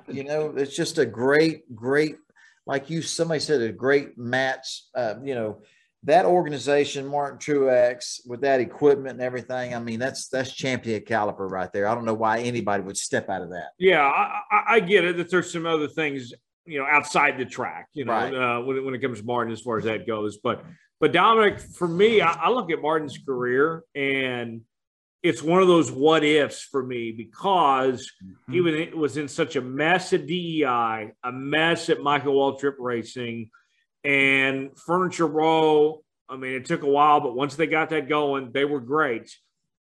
you know, it's just a great, great, like you, somebody said, a great match, uh, you know, that organization, Martin Truex, with that equipment and everything, I mean, that's that's champion caliber right there. I don't know why anybody would step out of that. Yeah, I, I get it that there's some other things, you know, outside the track, you know, right. uh, when, when it comes to Martin as far as that goes. But but Dominic, for me, I, I look at Martin's career and it's one of those what ifs for me because mm-hmm. he was, was in such a mess at DEI, a mess at Michael Waltrip Racing – and Furniture Row, I mean, it took a while, but once they got that going, they were great.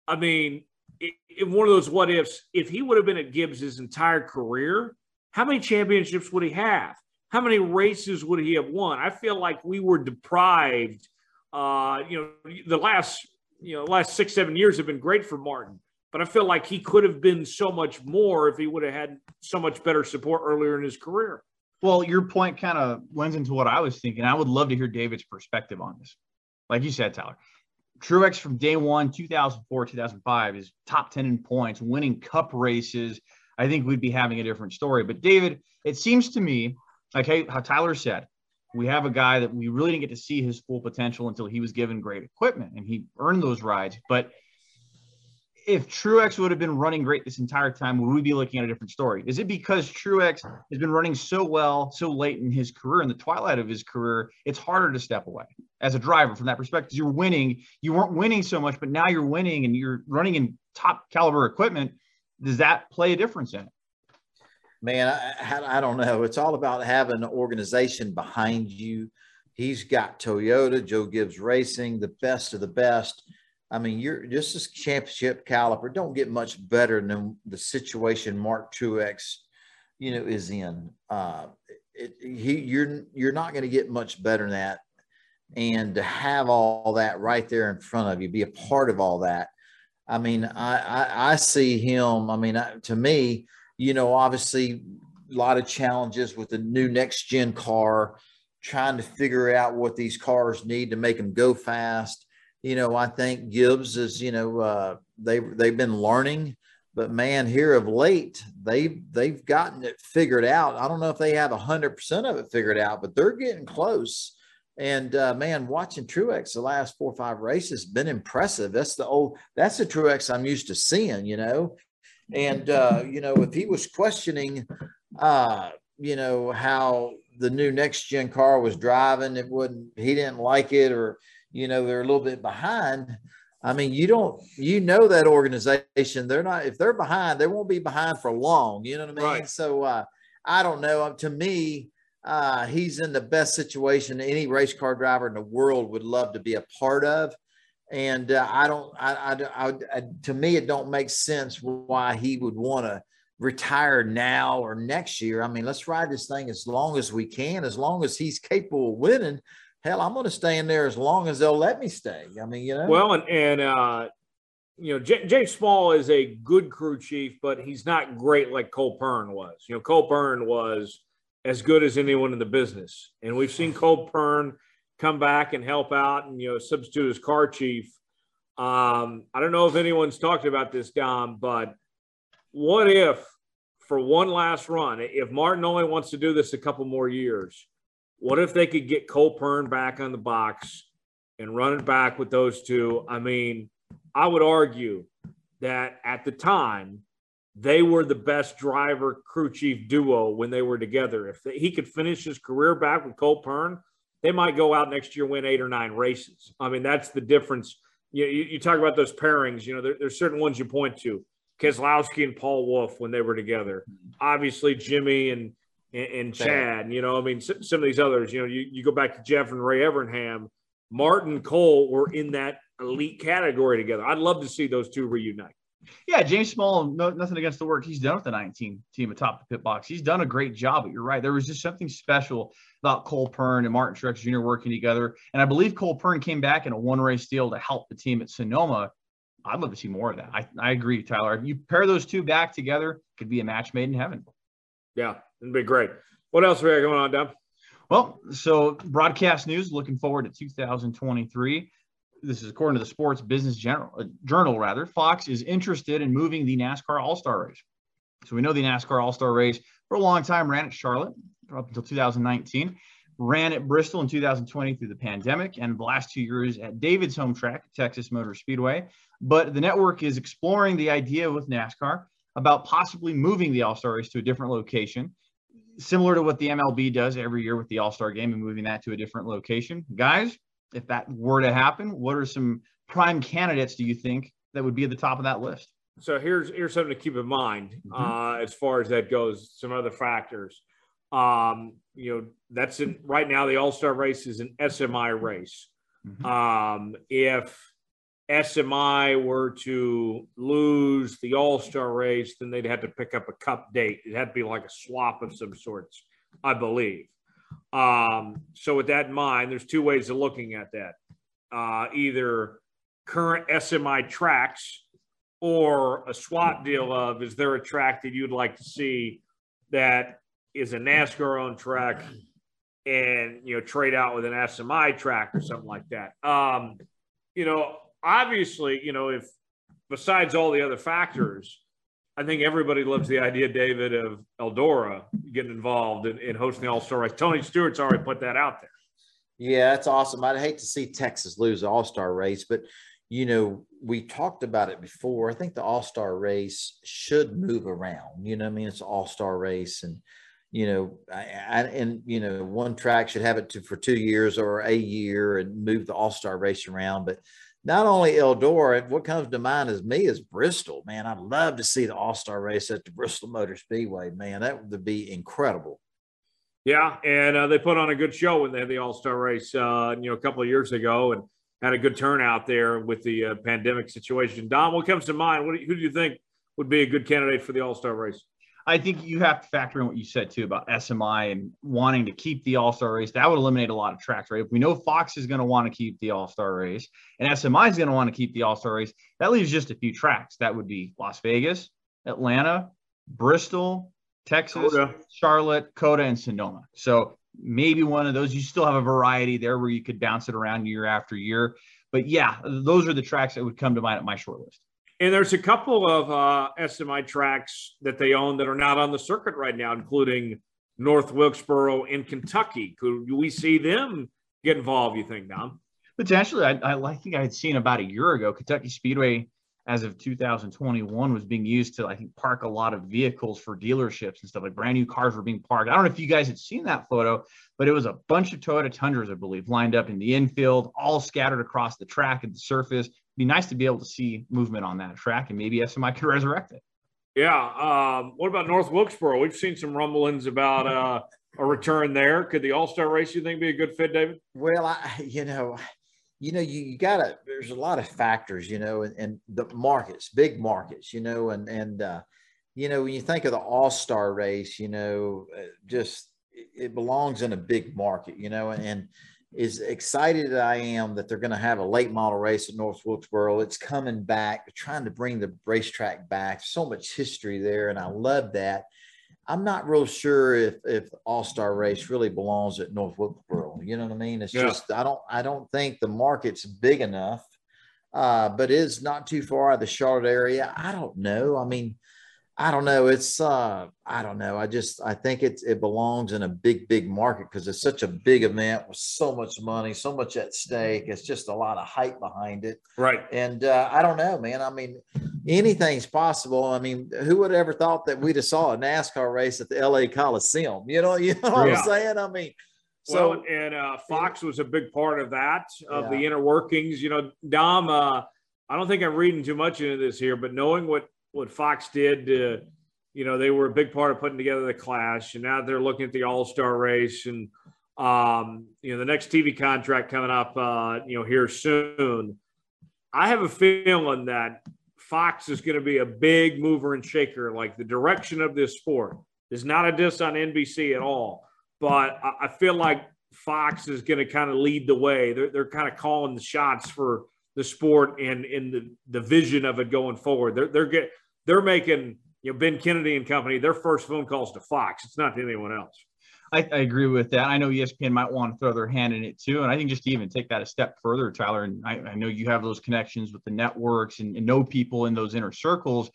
I mean, it, one of those what ifs, if he would have been at Gibbs his entire career, how many championships would he have? How many races would he have won? I feel like we were deprived. Uh, you know, the last you know last six seven years have been great for Martin, but I feel like he could have been so much more if he would have had so much better support earlier in his career. Well, your point kind of lends into what I was thinking. I would love to hear David's perspective on this. Like you said, Tyler, Truex from day one, 2004, 2005 is top 10 in points, winning cup races. I think we'd be having a different story. But David, it seems to me, like how Tyler said, we have a guy that we really didn't get to see his full potential until he was given great equipment and he earned those rides. But if Truex would have been running great this entire time, would we be looking at a different story? Is it because Truex has been running so well, so late in his career, in the twilight of his career, it's harder to step away as a driver from that perspective? You're winning. You weren't winning so much, but now you're winning and you're running in top caliber equipment. Does that play a difference in it? Man, I, I don't know. It's all about having an organization behind you. He's got Toyota, Joe Gibbs Racing, the best of the best I mean, you're just as championship caliber. Don't get much better than the situation Mark Truex, you know, is in. Uh, it, he, you're you're not going to get much better than that. And to have all that right there in front of you, be a part of all that. I mean, I I, I see him. I mean, I, to me, you know, obviously a lot of challenges with the new next gen car, trying to figure out what these cars need to make them go fast you know, I think Gibbs is, you know, uh, they they've been learning, but man, here of late, they they've gotten it figured out. I don't know if they have hundred percent of it figured out, but they're getting close. And uh, man, watching Truex the last four or five races been impressive. That's the old, that's the Truex I'm used to seeing, you know. And uh, you know, if he was questioning, uh, you know, how the new next gen car was driving, it wouldn't, he didn't like it, or you know they're a little bit behind. I mean you don't you know that organization. They're not if they're behind they won't be behind for long. You know what i mean? Right. so uh, i don't know. Um, to me uh, he's in the best situation any race car driver in the world would love to be a part of. And uh, i don't I, I, I, I to me it don't make sense why he would want to retire now or next year. I mean let's ride this thing as long as we can as long as he's capable of winning hell, I'm going to stay in there as long as they'll let me stay. I mean, you know. Well, and and uh, you know, J- Jay Small is a good crew chief, but he's not great like Cole Pearn was. You know, Cole Pearn was as good as anyone in the business, and we've seen [SIGHS] Cole Pearn come back and help out and you know substitute as car chief. Um, I don't know if anyone's talked about this, Dom, but what if for one last run, if Martin only wants to do this a couple more years, what if they could get Cole Pearn back on the box and run it back with those two? I mean, I would argue that at the time, they were the best driver crew chief duo when they were together. If he could finish his career back with Cole Pearn, they might go out next year win eight or nine races. I mean, that's the difference. You, you, you talk about those pairings. You know, there, there's certain ones you point to. Keselowski and Paul Wolfe when they were together. Obviously, Jimmy and and, and Chad. You know, I mean, some, some, of these others. You know, you, you go back to Jeff and Ray Evernham, Martin Cole were in that elite category together. I'd love to see those two reunite. Yeah, James Small, no, nothing against the work he's done with the 19 team atop the pit box. He's done a great job, but you're right. There was just something special about Cole Pearn and Martin Truex Jr. working together. And I believe Cole Pearn came back in a one race deal to help the team at Sonoma. I'd love to see more of that. I, I agree, Tyler. If you pair those two back together, could be a match made in heaven. Yeah, it'd be great. What else we got going on, Dom? Well, so broadcast news. Looking forward to 2023. This is according to the Sports Business General, uh, Journal. Rather, Fox is interested in moving the NASCAR All Star Race. So we know the NASCAR All Star Race for a long time ran at Charlotte up until 2019, ran at Bristol in 2020 through the pandemic, and the last two years at David's home track, Texas Motor Speedway. But the network is exploring the idea with NASCAR about possibly moving the All Star Race to a different location similar to what the MLB does every year with the All Star game and moving that to a different location. Guys, if that were to happen, what are some prime candidates do you think that would be at the top of that list? So here's here's something to keep in mind mm-hmm. uh, as far as that goes. Some other factors. Um, you know, that's in, right now the All Star race is an SMI race. Mm-hmm. Um, if SMI were to lose the All Star race, then they'd have to pick up a cup date. It had to be like a swap of some sorts, I believe. Um, so, with that in mind, there's two ways of looking at that uh, either current SMI tracks or a swap deal of is there a track that you'd like to see that is a NASCAR owned track and, you know, trade out with an SMI track or something like that. Um, you know, obviously, you know, if besides all the other factors, I think everybody loves the idea, David, of Eldora getting involved in, in hosting the All Star race. Tony Stewart's already put that out there. Yeah, that's awesome. I'd hate to see Texas lose the All Star race, but you know, we talked about it before. I think the All Star race should move around. You know, I mean, it's All Star race, and you know, I, I, and you know, one track should have it to, for two years or a year and move the All Star race around. But not only Eldora, what comes to mind is me is Bristol. Man, I'd love to see the All Star race at the Bristol Motor Speedway. Man, that would be incredible. Yeah, and uh, they put on a good show when they had the All Star race, uh, you know, a couple of years ago, and had a good turnout there with the uh, pandemic situation. Dom, what comes to mind? What who do you think would be a good candidate for the All Star race? I think you have to factor in what you said too about SMI and wanting to keep the All Star race. That would eliminate a lot of tracks, right? If we know Fox is going to want to keep the All Star race and SMI is going to want to keep the All Star race, that leaves just a few tracks. That would be Las Vegas, Atlanta, Bristol, Texas, COTA. Charlotte, COTA, and Sonoma. So maybe one of those. You still have a variety there where you could bounce it around year after year. But yeah, those are the tracks that would come to mind at my short list. And there's a couple of uh, SMI tracks that they own that are not on the circuit right now, including North Wilkesboro in Kentucky. Could we see them get involved? You think, Dom? Potentially, I, I think I had seen about a year ago Kentucky Speedway as of 2021 was being used to I think park a lot of vehicles for dealerships and stuff like brand new cars were being parked. I don't know if you guys had seen that photo, but it was a bunch of Toyota Tundras, I believe, lined up in the infield, all scattered across the track and the surface. It'd be nice to be able to see movement on that track, and maybe SMI could [LAUGHS] resurrect it. Yeah. Um, what about North Wilkesboro? We've seen some rumblings about uh, a return there. Could the All Star race you think be a good fit, David? Well, I, you know, you know, you, you gotta, there's a lot of factors, you know, and, and the markets, big markets, you know, and, and, uh, you know, when you think of the all-star race, you know, uh, just, it belongs in a big market, you know, and, and as excited as I am that they're going to have a late model race at North Wilkesboro. It's coming back, trying to bring the racetrack back. So much history there, and I love that. I'm not real sure if if All Star Race really belongs at North Wilkesboro. You know what I mean? It's yeah. just I don't I don't think the market's big enough, uh, but it's not too far out of the Charlotte area. I don't know. I mean, I don't know. It's uh, I don't know. I just I think it it belongs in a big big market because it's such a big event with so much money, so much at stake. It's just a lot of hype behind it. Right. And uh, I don't know, man. I mean, anything's possible. I mean, who would have ever thought that we'd have saw a NASCAR race at the LA Coliseum? You know, [LAUGHS] you know what yeah. I'm saying? I mean. So well, and uh, Fox was a big part of that of yeah. the inner workings. You know, Dom. Uh, I don't think I'm reading too much into this here, but knowing what what Fox did. You know, they were a big part of putting together the Clash, and now they're looking at the All Star race, and um, you know, the next TV contract coming up, uh, you know, here soon. I have a feeling that Fox is going to be a big mover and shaker. Like the direction of this sport is not a diss on NBC at all, but I feel like Fox is going to kind of lead the way. They're, they're kind of calling the shots for the sport and in the, the vision of it going forward. They're they're get they're making you know Ben Kennedy and company their first phone calls to Fox. It's not to anyone else. I, I, agree with that. I know ESPN might want to throw their hand in it too, and I think just to even take that a step further, Tyler. And I, I know you have those connections with the networks and, and know people in those inner circles.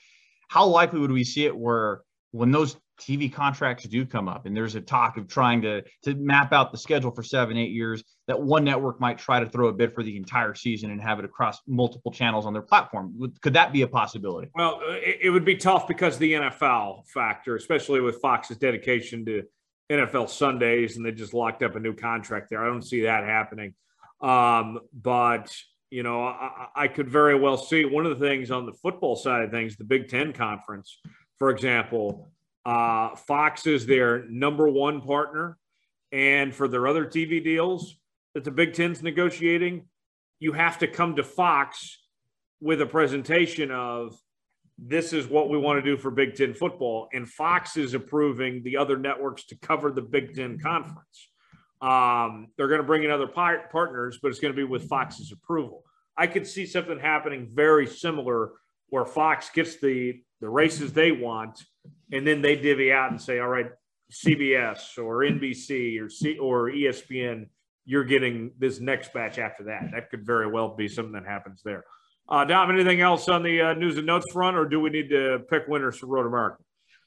How likely would we see it where when those TV contracts do come up, and there's a talk of trying to to map out the schedule for seven, eight years, that one network might try to throw a bid for the entire season and have it across multiple channels on their platform. Could that be a possibility? Well, it, it would be tough because the NFL factor, especially with Fox's dedication to NFL Sundays, and they just locked up a new contract there. I don't see that happening. Um, but you know, I, I could very well see one of the things on the football side of things, the Big Ten conference, for example uh, Fox is their number one partner. And for their other TV deals that the Big Ten's negotiating, you have to come to Fox with a presentation of this is what we want to do for Big Ten football. And Fox is approving the other networks to cover the Big Ten conference. Um, they're going to bring in other par- partners, but it's going to be with Fox's approval. I could see something happening very similar where Fox gets the the races they want and then they divvy out and say, all right, CBS or NBC or C or ESPN, you're getting this next batch after that. That could very well be something that happens there. Uh, Dom, anything else on the uh, news and notes front, or do we need to pick winners for Road America?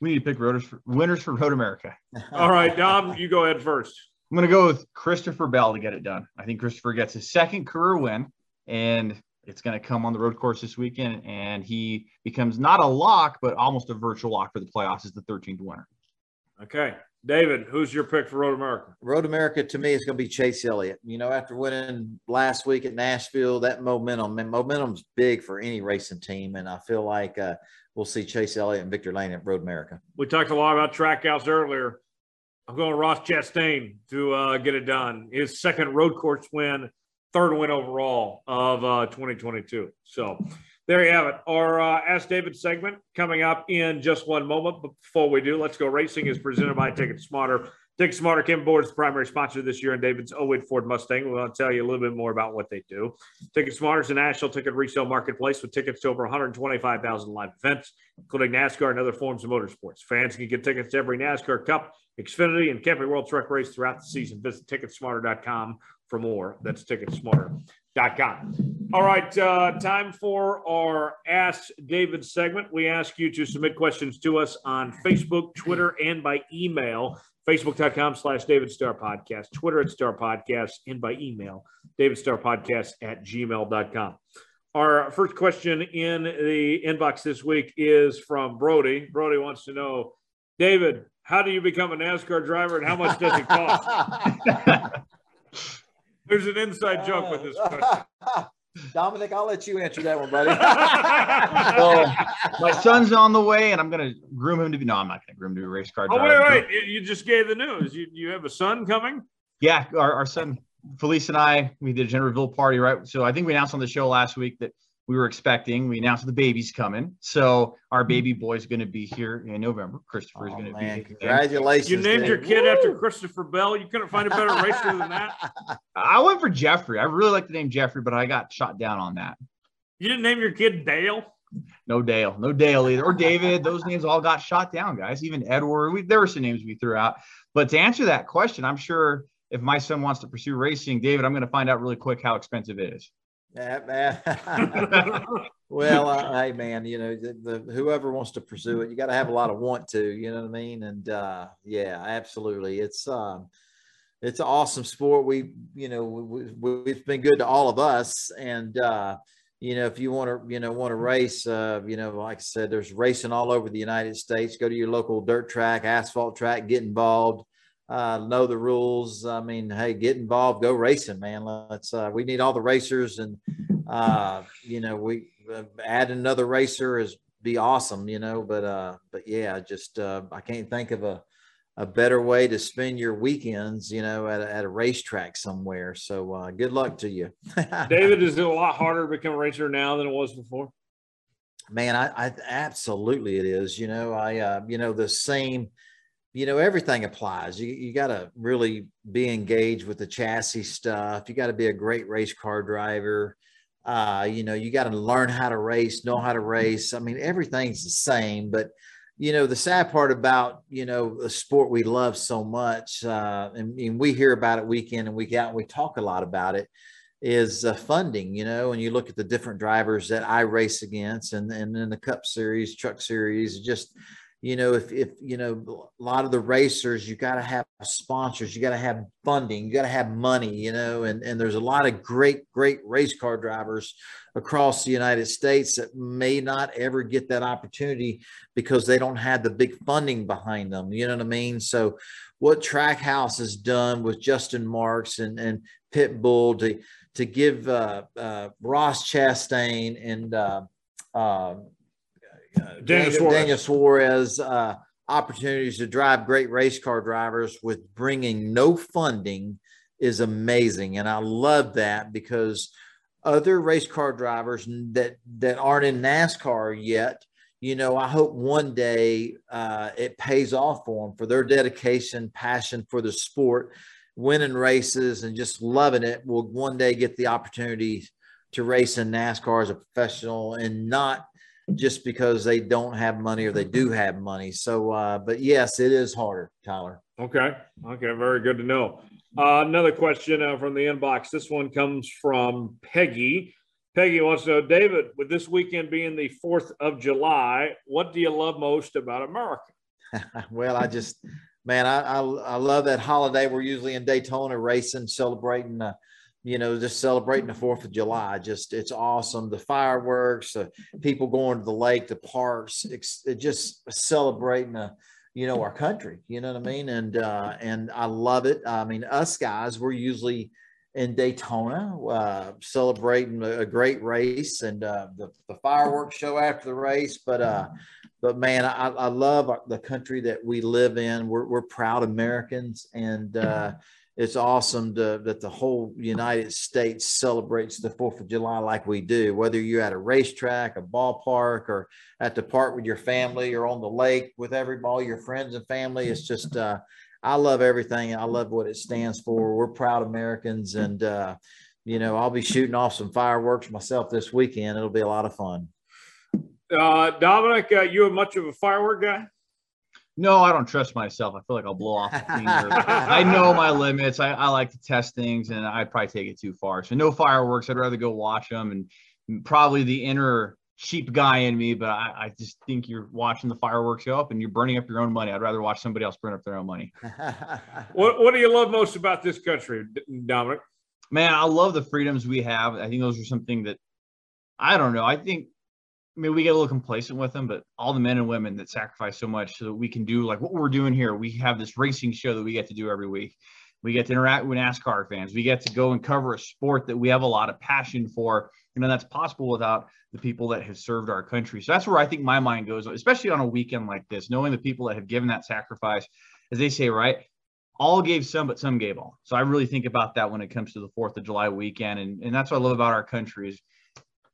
We need to pick for, winners for Road America. [LAUGHS] All right, Dom, you go ahead first. I'm going to go with Christopher Bell to get it done. I think Christopher gets his second career win, and It's going to come on the road course this weekend, and he becomes not a lock, but almost a virtual lock for the playoffs as the 13th winner. Okay. David, who's your pick for Road America? Road America to me is going to be Chase Elliott. You know, after winning last week at Nashville, that momentum, and momentum's big for any racing team. And I feel like uh, we'll see Chase Elliott and victory lane at Road America. We talked a lot about Trackhouse earlier. I'm going Ross Chastain to uh, get it done. His second road course win, third win overall of uh, 2022. So there you have it. Our uh, Ask David segment coming up in just one moment. But before we do, Let's Go Racing is presented by Ticket Smarter. Ticket Smarter Kim Board is the primary sponsor this year and David's 08 Ford Mustang. We'll tell you a little bit more about what they do. Ticket Smarter is a national ticket resale marketplace with tickets to over 125,000 live events, including NASCAR and other forms of motorsports. Fans can get tickets to every NASCAR Cup, Xfinity, and Camping World Truck race throughout the season. Visit ticketsmarter.com for more. That's ticketsmarter.com. All right, uh, time for our Ask David segment. We ask you to submit questions to us on Facebook, Twitter, and by email. Facebook.com slash David Starr Podcast, Twitter at Starr Podcast, and by email, David Starr Podcast at gmail.com. Our first question in the inbox this week is from Brody. Brody wants to know, David, how do you become a NASCAR driver and how much does it cost? [LAUGHS] There's an inside joke with this question. [LAUGHS] Dominic, I'll let you answer that one, buddy. [LAUGHS] well, my son's on the way, and I'm going to groom him to be. No, I'm not going to groom him to be a race car oh, driver. Oh, wait, wait! You just gave the news. You you have a son coming? Yeah, our, our son Felice and I we did a gender reveal party, right? So I think we announced on the show last week that we were expecting. We announced the baby's coming. So our hmm. baby boy is going to be here in November. Christopher is oh, going to be. Congratulations! You named your kid Woo! after Christopher Bell. You couldn't find a better racer than that. [LAUGHS] I went for Jeffrey. I really like the name Jeffrey, but I got shot down on that. You didn't name your kid Dale. No Dale, no Dale either, or David. Those names all got shot down, guys. Even Edward. We, there were some names we threw out. But to answer that question, I'm sure if my son wants to pursue racing, David, I'm going to find out really quick how expensive it is. [LAUGHS] well, uh, hey man, you know the, the, whoever wants to pursue it, you got to have a lot of want to. You know what I mean? And uh, yeah, absolutely. It's um, it's an awesome sport. We, you know, we, we, it's been good to all of us. And uh, you know, if you want to, you know, want to race, uh, you know, like I said, there's racing all over the United States. Go to your local dirt track, asphalt track, get involved uh, know the rules. I mean, hey, get involved, go racing, man. Let's. Uh, we need all the racers, and uh, you know, we uh, add another racer is be awesome, you know. But uh, but yeah, just uh, I can't think of a a better way to spend your weekends, you know, at a, at a racetrack somewhere. So uh, good luck to you, [LAUGHS] David. Is it a lot harder to become a racer now than it was before? Man, I, I absolutely it is. You know, I uh, you know the same you know everything applies. You, you got to really be engaged with the chassis stuff. You got to be a great race car driver. Uh, you know you got to learn how to race know how to race. I mean everything's the same but you know the sad part about you know the sport we love so much uh, and, and, we hear about it week in and week out and we talk a lot about it is uh, funding you know and you look at the different drivers that i race against and and in the cup series truck series just you know, if, if, you know, a lot of the racers, you got to have sponsors, you got to have funding, you got to have money, you know, and, and there's a lot of great, great race car drivers across the United States that may not ever get that opportunity because they don't have the big funding behind them. You know what I mean? So what Trackhouse has done with Justin Marks and, and Pitbull to, to give uh, uh, Ross Chastain and uh, uh Daniel Suarez, Daniel Suarez uh, opportunities to drive great race car drivers with bringing no funding is amazing, and I love that because other race car drivers that that aren't in NASCAR yet, you know, I hope one day uh, it pays off for them for their dedication, passion for the sport, winning races, and just loving it. Will one day get the opportunity to race in NASCAR as a professional and not just because they don't have money or they do have money. So, uh, but yes, it is harder, Tyler. Okay. Okay. Very good to know. Uh, another question uh, from the inbox. This one comes from Peggy. Peggy wants to know, David, with this weekend being the 4th of July, what do you love most about America? [LAUGHS] well, I just, man, I, I, I, love that holiday. We're usually in Daytona racing, celebrating uh, you know, just celebrating the Fourth of July. Just it's awesome. The fireworks, uh, people going to the lake, the parks, it's, it just celebrating the, you know, our country. You know what I mean? And uh, and I love it. I mean, us guys, we're usually in Daytona, uh, celebrating a, great race and uh, the, the fireworks show after the race. But uh, but man, I, I love the country that we live in. We're, we're proud Americans, and uh, it's awesome to, that the whole United States celebrates the Fourth of July like we do. Whether you're at a racetrack, a ballpark, or at the park with your family, or on the lake with every all your friends and family, it's just uh, I love everything. I love what it stands for. We're proud Americans, and uh, you know I'll be shooting off some fireworks myself this weekend. It'll be a lot of fun. Uh, Dominic, uh, you are much of a firework guy? No, I don't trust myself. I feel like I'll blow off the [LAUGHS] finger. I know my limits. I, I like to test things, and I'd probably take it too far. So no fireworks. I'd rather go watch them, and probably the inner cheap guy in me, but I, I just think you're watching the fireworks go up and you're burning up your own money. I'd rather watch somebody else burn up their own money. [LAUGHS] what What do you love most about this country, Dominic? Man, I love the freedoms we have. I think those are something that I don't know. I think I mean, we get a little complacent with them, but all the men and women that sacrifice so much so that we can do like what we're doing here. We have this racing show that we get to do every week. We get to interact with NASCAR fans. We get to go and cover a sport that we have a lot of passion for. You know, that's possible without the people that have served our country. So that's where I think my mind goes, especially on a weekend like this, knowing the people that have given that sacrifice, as they say, right? All gave some, but some gave all. So I really think about that when it comes to the Fourth of July weekend, and and that's what I love about our country is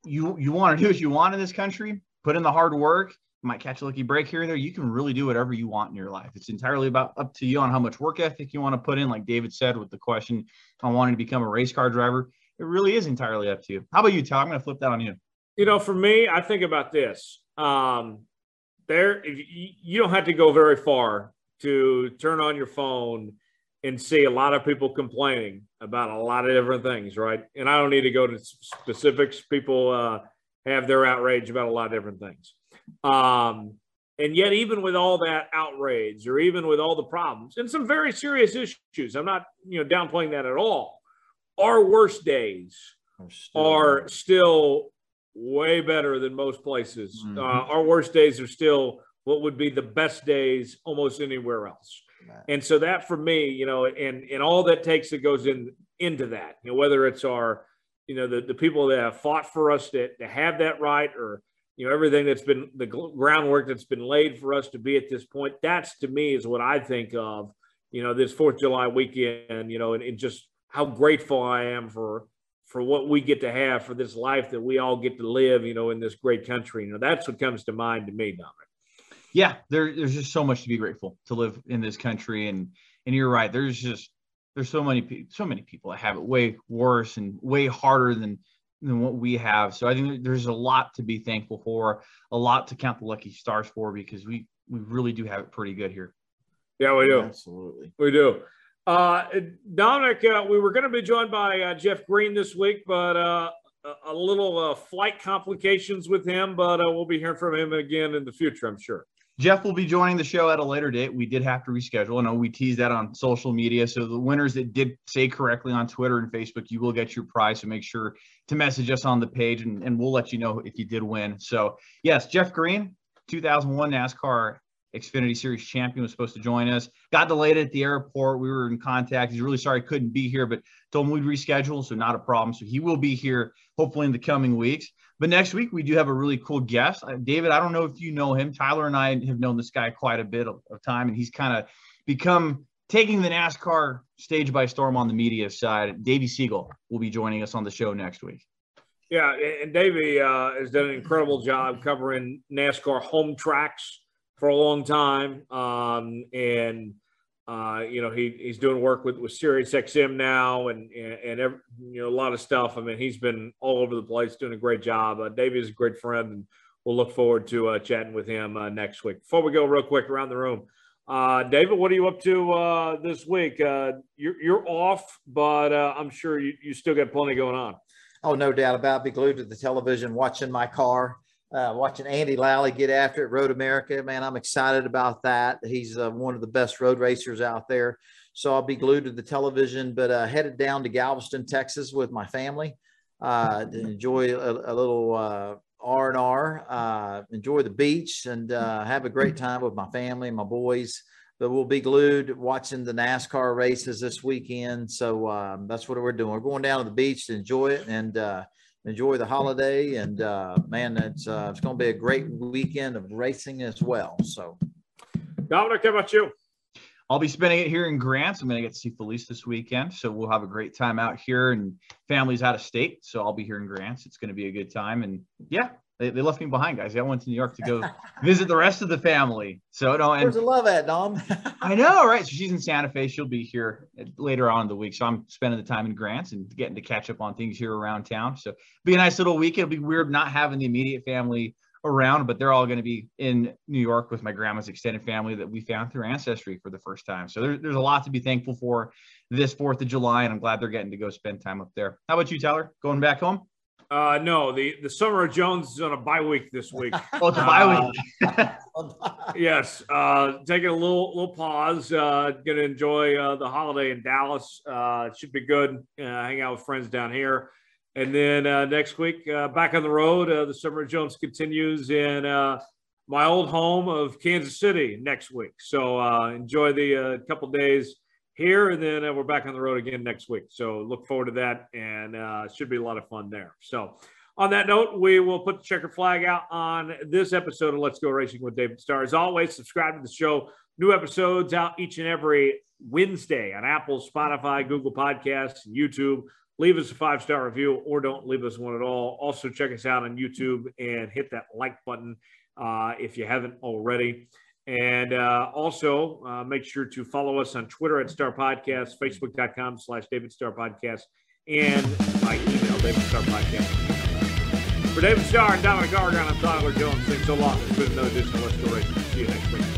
you you want to do what you want in this country, put in the hard work, you might catch a lucky break here and there. You can really do whatever you want in your life. It's entirely about up to you on how much work ethic you want to put in. Like David said with the question on wanting to become a race car driver, it really is entirely up to you. How about you, Tom? I'm going to flip that on you. You know, for me, I think about this. Um, there, you don't have to go very far to turn on your phone and see a lot of people complaining about a lot of different things, right? And I don't need to go to specifics. People uh, have their outrage about a lot of different things. Um, and yet, even with all that outrage, or even with all the problems and some very serious issues, I'm not, you know, downplaying that at all. Our worst days still are still way better than most places. Mm-hmm. Uh, our worst days are still what would be the best days almost anywhere else. And so that for me, you know, and and all that takes that goes in into that, you know, whether it's our, you know, the, the people that have fought for us to, to have that right or you know everything that's been the groundwork that's been laid for us to be at this point that's to me is what i think of you know this fourth of july weekend you know and, and just how grateful i am for for what we get to have for this life that we all get to live you know in this great country. You know that's what comes to mind to me dominic yeah, there, there's just so much to be grateful to live in this country, and and you're right. There's just there's so many so many people that have it way worse and way harder than than what we have. So I think there's a lot to be thankful for, a lot to count the lucky stars for, because we we really do have it pretty good here. Yeah, we do. Absolutely, we do. Uh, Dominic, uh, we were going to be joined by uh, Jeff Green this week, but uh, a little uh, flight complications with him. But uh, we'll be hearing from him again in the future, I'm sure. Jeff will be joining the show at a later date. We did have to reschedule. I know we teased that on social media. So the winners that did say correctly on Twitter and Facebook, you will get your prize. So make sure to message us on the page and, and we'll let you know if you did win. So yes, Jeff Green, 2001 NASCAR Xfinity Series champion was supposed to join us. Got delayed at the airport. We were in contact. He's really sorry couldn't be here, but told him we'd reschedule, so not a problem. So he will be here hopefully in the coming weeks. But next week we do have a really cool guest, uh, David. I don't know if you know him. Tyler and I have known this guy quite a bit of, of time, and he's kind of become taking the NASCAR stage by storm on the media side. Davey Segal will be joining us on the show next week. Yeah, and Davey uh, has done an incredible job covering NASCAR home tracks for a long time. Um, and, uh, you know, he, he's doing work with, with Sirius XM now and, and, and every, you know, a lot of stuff. I mean, he's been all over the place doing a great job. Uh, Davey is a great friend and we'll look forward to uh, chatting with him uh, next week. Before we go real quick around the room, uh, David, what are you up to uh, this week? Uh, you're, you're off, but uh, I'm sure you, you still got plenty going on. Oh, no doubt about it. Be glued to the television, watching my car uh, watching Andy Lally get after it, Road America. Man, I'm excited about that. He's uh, one of the best road racers out there. So I'll be glued to the television, but uh, headed down to Galveston, Texas with my family uh, to enjoy a, a little uh, R and R, uh, enjoy the beach, and uh, have a great time with my family and my boys. But we'll be glued watching the NASCAR races this weekend. So um, that's what we're doing. We're going down to the beach to enjoy it and uh, enjoy the holiday. And uh, man, it's uh, it's going to be a great weekend of racing as well. So, Dominic, how about you? I'll be spending it here in Grants. I'm going to get to see Felice this weekend. So we'll have a great time out here and family's out of state. So I'll be here in Grants. It's going to be a good time. And yeah, they, they left me behind, guys. I went to New York to go visit the rest of the family. So no, and the love at, Dom? [LAUGHS] I know, right? So she's in Santa Fe. She'll be here later on in the week. So I'm spending the time in Grants and getting to catch up on things here around town. So be a nice little week. It'll be weird not having the immediate family around, but they're all going to be in New York with my grandma's extended family that we found through Ancestry for the first time. So there, there's a lot to be thankful for this 4th of July, and I'm glad they're getting to go spend time up there. How about you, Tyler? Going back home? Uh, no, the, the Summer of Jones is on a bye week this week. [LAUGHS] oh, it's a bye week. Uh, [LAUGHS] yes, uh, taking a little little pause. Uh, going to enjoy uh, the holiday in Dallas. Uh, it should be good. Uh, hang out with friends down here. And then uh, next week, uh, back on the road, uh, the Summer of Jones continues in uh, my old home of Kansas City next week. So uh, enjoy the uh, couple days here, and then we're back on the road again next week. So look forward to that, and it should be a lot of fun there. So on that note, we will put the checker flag out on this episode of Let's Go Racing with David Starr. As always, subscribe to the show. New episodes out each and every Wednesday on Apple, Spotify, Google Podcasts, YouTube leave us a five star review or don't leave us one at all. Also, check us out on YouTube and hit that like button uh, if you haven't already. And uh, also uh, make sure to follow us on Twitter at Starr Podcast, Facebook.com slash David Starr Podcast, and my email, David Starr Podcast. For David Starr and Dominic Gargan, I'm Tyler Jones. Thanks so long. It's been another edition of Let's Go Racing. See you next week.